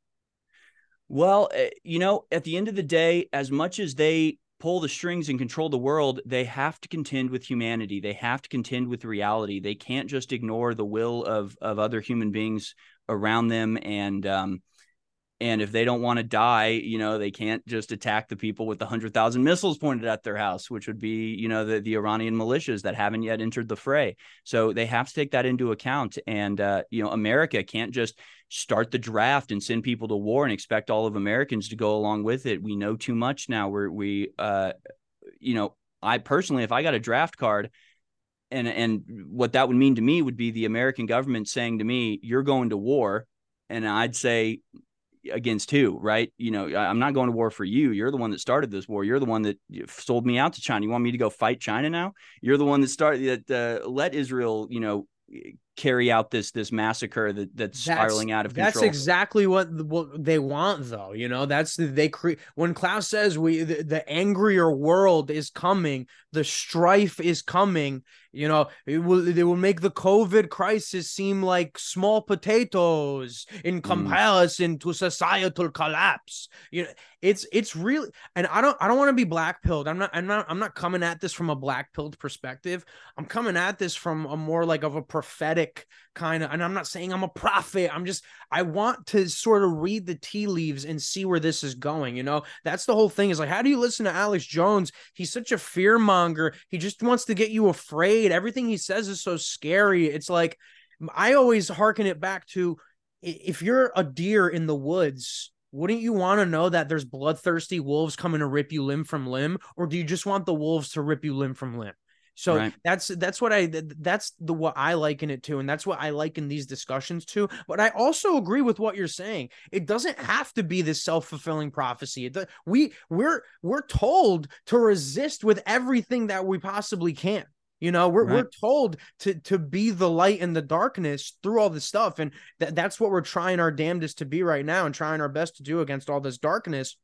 N: Well, eh, you know, at the end of the day, as much as they pull the strings and control the world, they have to contend with humanity. They have to contend with reality. They can't just ignore the will of of other human beings around them and um and if they don't want to die, you know, they can't just attack the people with the hundred thousand missiles pointed at their house, which would be, you know, the, the Iranian militias that haven't yet entered the fray. So they have to take that into account. And uh, you know, America can't just start the draft and send people to war and expect all of Americans to go along with it. We know too much now. We're we uh, you know, I personally, if I got a draft card, and and what that would mean to me would be the American government saying to me, "You're going to war," and I'd say, against who, right? You know, I'm not going to war for you. You're the one that started this war. You're the one that sold me out to China. You want me to go fight China now? You're the one that started that uh, let Israel, you know, carry out this this massacre that that's, that's spiraling out of
M: control.
N: That's
M: exactly what what they want, though. You know, that's they create when Klaus says we the, the angrier world is coming, the strife is coming. You know, it will they will make the COVID crisis seem like small potatoes in mm. comparison mm. to societal collapse. You know, it's it's really and I don't I don't want to be black pilled. I'm not I'm not I'm not coming at this from a black pilled perspective. I'm coming at this from a more like of a prophetic kind of and I'm not saying I'm a prophet. I'm just I want to sort of read the tea leaves and see where this is going, you know? That's the whole thing is like how do you listen to Alex Jones? He's such a fear monger. He just wants to get you afraid. Everything he says is so scary. It's like I always hearken it back to if you're a deer in the woods, wouldn't you want to know that there's bloodthirsty wolves coming to rip you limb from limb, or do you just want the wolves to rip you limb from limb? So right. that's that's what I that's the what I liken it to, and that's what I liken these discussions to. But I also agree with what you're saying. It doesn't have to be this self fulfilling prophecy. It, we we're we're told to resist with everything that we possibly can. You know, we're right. we're told to to be the light in the darkness through all this stuff, and th- that's what we're trying our damnedest to be right now, and trying our best to do against all this darkness.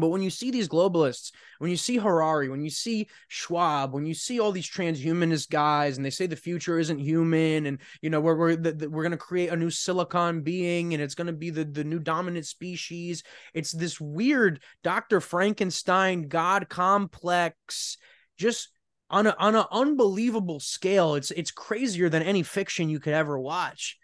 M: But when you see these globalists, when you see Harari, when you see Schwab, when you see all these transhumanist guys, and they say the future isn't human, and you know we're we're, the, the, we're going to create a new silicon being, and it's going to be the the new dominant species. It's this weird Dr. Frankenstein God complex, just on a on an unbelievable scale. It's it's crazier than any fiction you could ever watch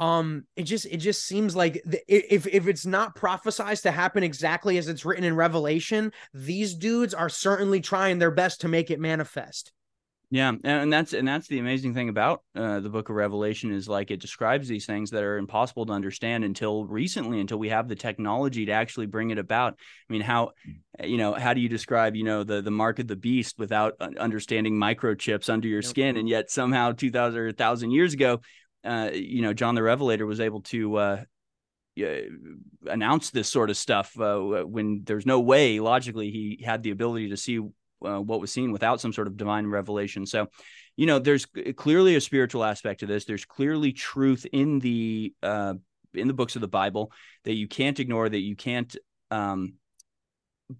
M: um it just it just seems like the, if if it's not prophesized to happen exactly as it's written in revelation these dudes are certainly trying their best to make it manifest.
N: Yeah and that's and that's the amazing thing about uh, the book of revelation is like it describes these things that are impossible to understand until recently until we have the technology to actually bring it about. I mean how you know how do you describe you know the the mark of the beast without understanding microchips under your skin and yet somehow 2000 or 1000 years ago uh, you know, John the Revelator was able to uh, announce this sort of stuff uh, when there's no way logically he had the ability to see uh, what was seen without some sort of divine revelation. So, you know, there's clearly a spiritual aspect to this. There's clearly truth in the uh, in the books of the Bible that you can't ignore, that you can't um,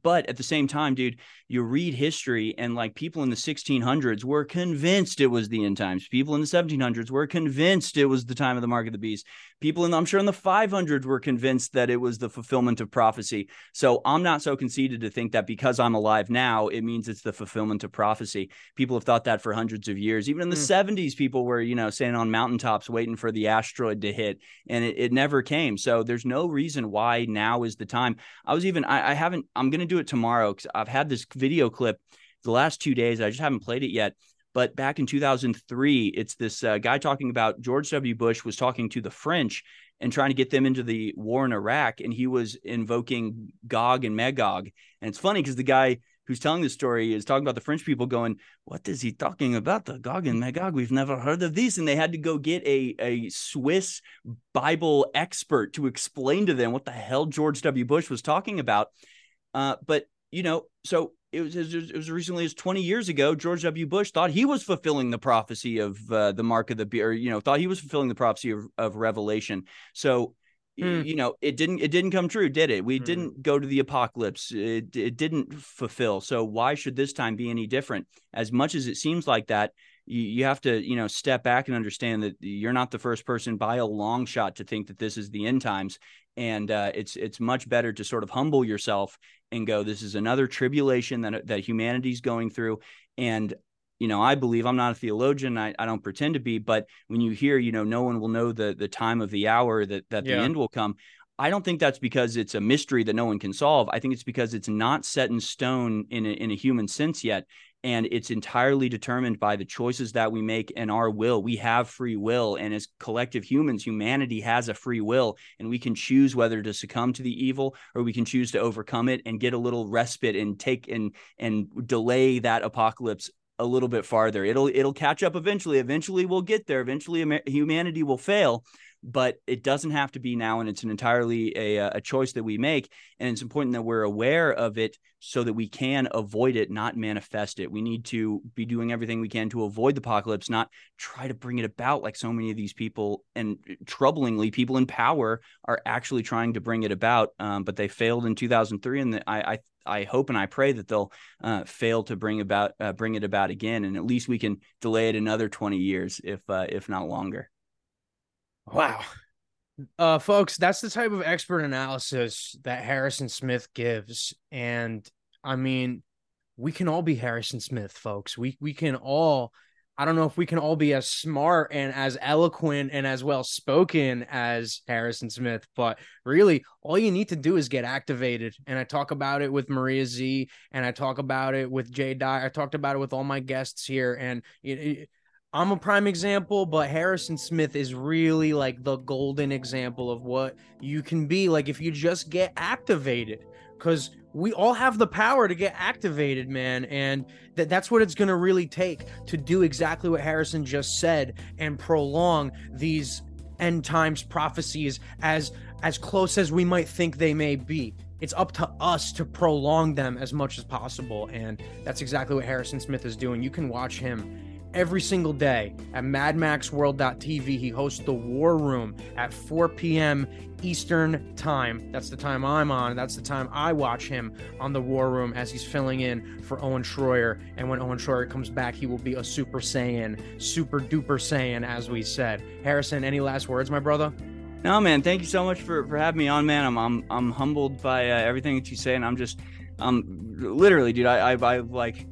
N: but at the same time, dude, you read history and like people in the 1600s were convinced it was the end times. People in the 1700s were convinced it was the time of the mark of the beast. People in, I'm sure in the 500s were convinced that it was the fulfillment of prophecy. So I'm not so conceited to think that because I'm alive now, it means it's the fulfillment of prophecy. People have thought that for hundreds of years. Even in the mm. 70s, people were, you know, standing on mountaintops waiting for the asteroid to hit and it, it never came. So there's no reason why now is the time. I was even, I, I haven't, I'm going to do it tomorrow because I've had this video clip the last two days. I just haven't played it yet. But back in 2003, it's this uh, guy talking about George W. Bush was talking to the French and trying to get them into the war in Iraq. And he was invoking Gog and Magog. And it's funny because the guy who's telling this story is talking about the French people going, What is he talking about? The Gog and Magog? We've never heard of these. And they had to go get a, a Swiss Bible expert to explain to them what the hell George W. Bush was talking about. Uh, but you know, so it was it was recently as 20 years ago. George W. Bush thought he was fulfilling the prophecy of uh, the mark of the beast, or you know, thought he was fulfilling the prophecy of, of Revelation. So mm. you know, it didn't it didn't come true, did it? We mm. didn't go to the apocalypse. It it didn't fulfill. So why should this time be any different? As much as it seems like that, you, you have to you know step back and understand that you're not the first person by a long shot to think that this is the end times and uh, it's it's much better to sort of humble yourself and go this is another tribulation that that humanity's going through and you know i believe i'm not a theologian I, I don't pretend to be but when you hear you know no one will know the the time of the hour that that yeah. the end will come I don't think that's because it's a mystery that no one can solve. I think it's because it's not set in stone in a, in a human sense yet. And it's entirely determined by the choices that we make and our will. We have free will. And as collective humans, humanity has a free will. And we can choose whether to succumb to the evil or we can choose to overcome it and get a little respite and take and and delay that apocalypse a little bit farther. It'll it'll catch up eventually. Eventually we'll get there. Eventually humanity will fail but it doesn't have to be now and it's an entirely a, a choice that we make and it's important that we're aware of it so that we can avoid it not manifest it we need to be doing everything we can to avoid the apocalypse not try to bring it about like so many of these people and troublingly people in power are actually trying to bring it about um, but they failed in 2003 and I, I I hope and I pray that they'll uh, fail to bring about uh, bring it about again, and at least we can delay it another twenty years, if uh, if not longer.
M: Wow. Uh, folks, that's the type of expert analysis that Harrison Smith gives. And I mean, we can all be Harrison Smith, folks. We we can all I don't know if we can all be as smart and as eloquent and as well spoken as Harrison Smith, but really all you need to do is get activated. And I talk about it with Maria Zeee and I talk about it with Jay Dye. I talked about it with all my guests here. And it, it, I'm a prime example, but Harrison Smith is really like the golden example of what you can be like if you just get activated. Because we all have the power to get activated, man. And that that's what it's going to really take to do exactly what Harrison just said and prolong these end times prophecies as as close as we might think they may be. It's up to us to prolong them as much as possible. And that's exactly what Harrison Smith is doing. You can watch him every single day at madmaxworld.tv. He hosts the War Room at 4 p.m. Eastern Time. That's the time I'm on. That's the time I watch him on the War Room as he's filling in for Owen Shroyer. And when Owen Shroyer comes back, he will be a Super Saiyan, super duper Saiyan, as we said. Harrison, any last words, my brother?
N: No, man. Thank you so much for, for having me on, man. I'm I'm, I'm humbled by uh, everything that you say, and I'm just, um, literally, dude. I I, I like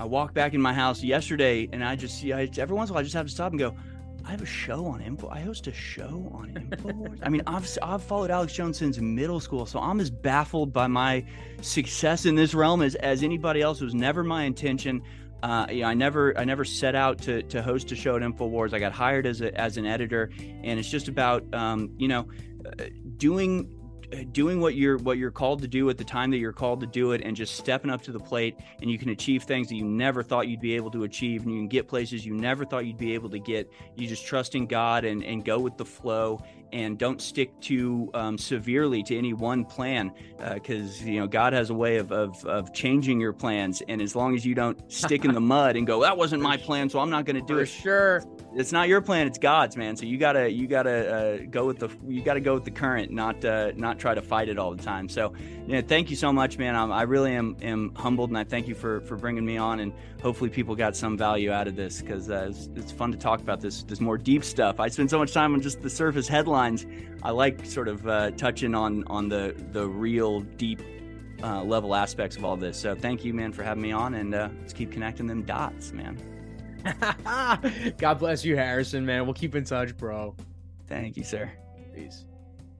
N: I walked back in my house yesterday and I just see, I, every once in a while, I just have to stop and go, I have a show on Info. I host a show on Infowars. I mean, I've I've followed Alex Jones since middle school, so I'm as baffled by my success in this realm as, as anybody else. It was never my intention. Uh, you know, I never I never set out to to host a show at Infowars. I got hired as a as an editor, and it's just about um, you know uh, doing Uh, doing what you're what you're called to do at the time that you're called to do it and just stepping up to the plate and you can achieve things that you never thought you'd be able to achieve and you can get places you never thought you'd be able to get. You just trust in god and, and go with the flow and don't stick too um, severely to any one plan because uh, you know god has a way of, of, of changing your plans. And as long as you don't stick in the [laughs] mud and go that wasn't my plan so i'm not going to do it.
M: For
N: it
M: sure.
N: it's not your plan it's god's man. So you gotta you gotta uh, go with the you gotta go with the current not uh, not try to fight it all the time. So you know, thank you so much man. I'm, i really am am humbled and i thank you for for bringing me on and hopefully people got some value out of this because uh, it's, it's fun to talk about this this more deep stuff. I spend so much time on just the surface headlines i like sort of uh, touching on on the the real deep uh, level aspects of all this so thank you man for having me on and uh, let's keep connecting them dots man [laughs]
M: God bless you, Harrison, man. We'll keep in touch, bro.
N: Thank you, sir.
M: Peace.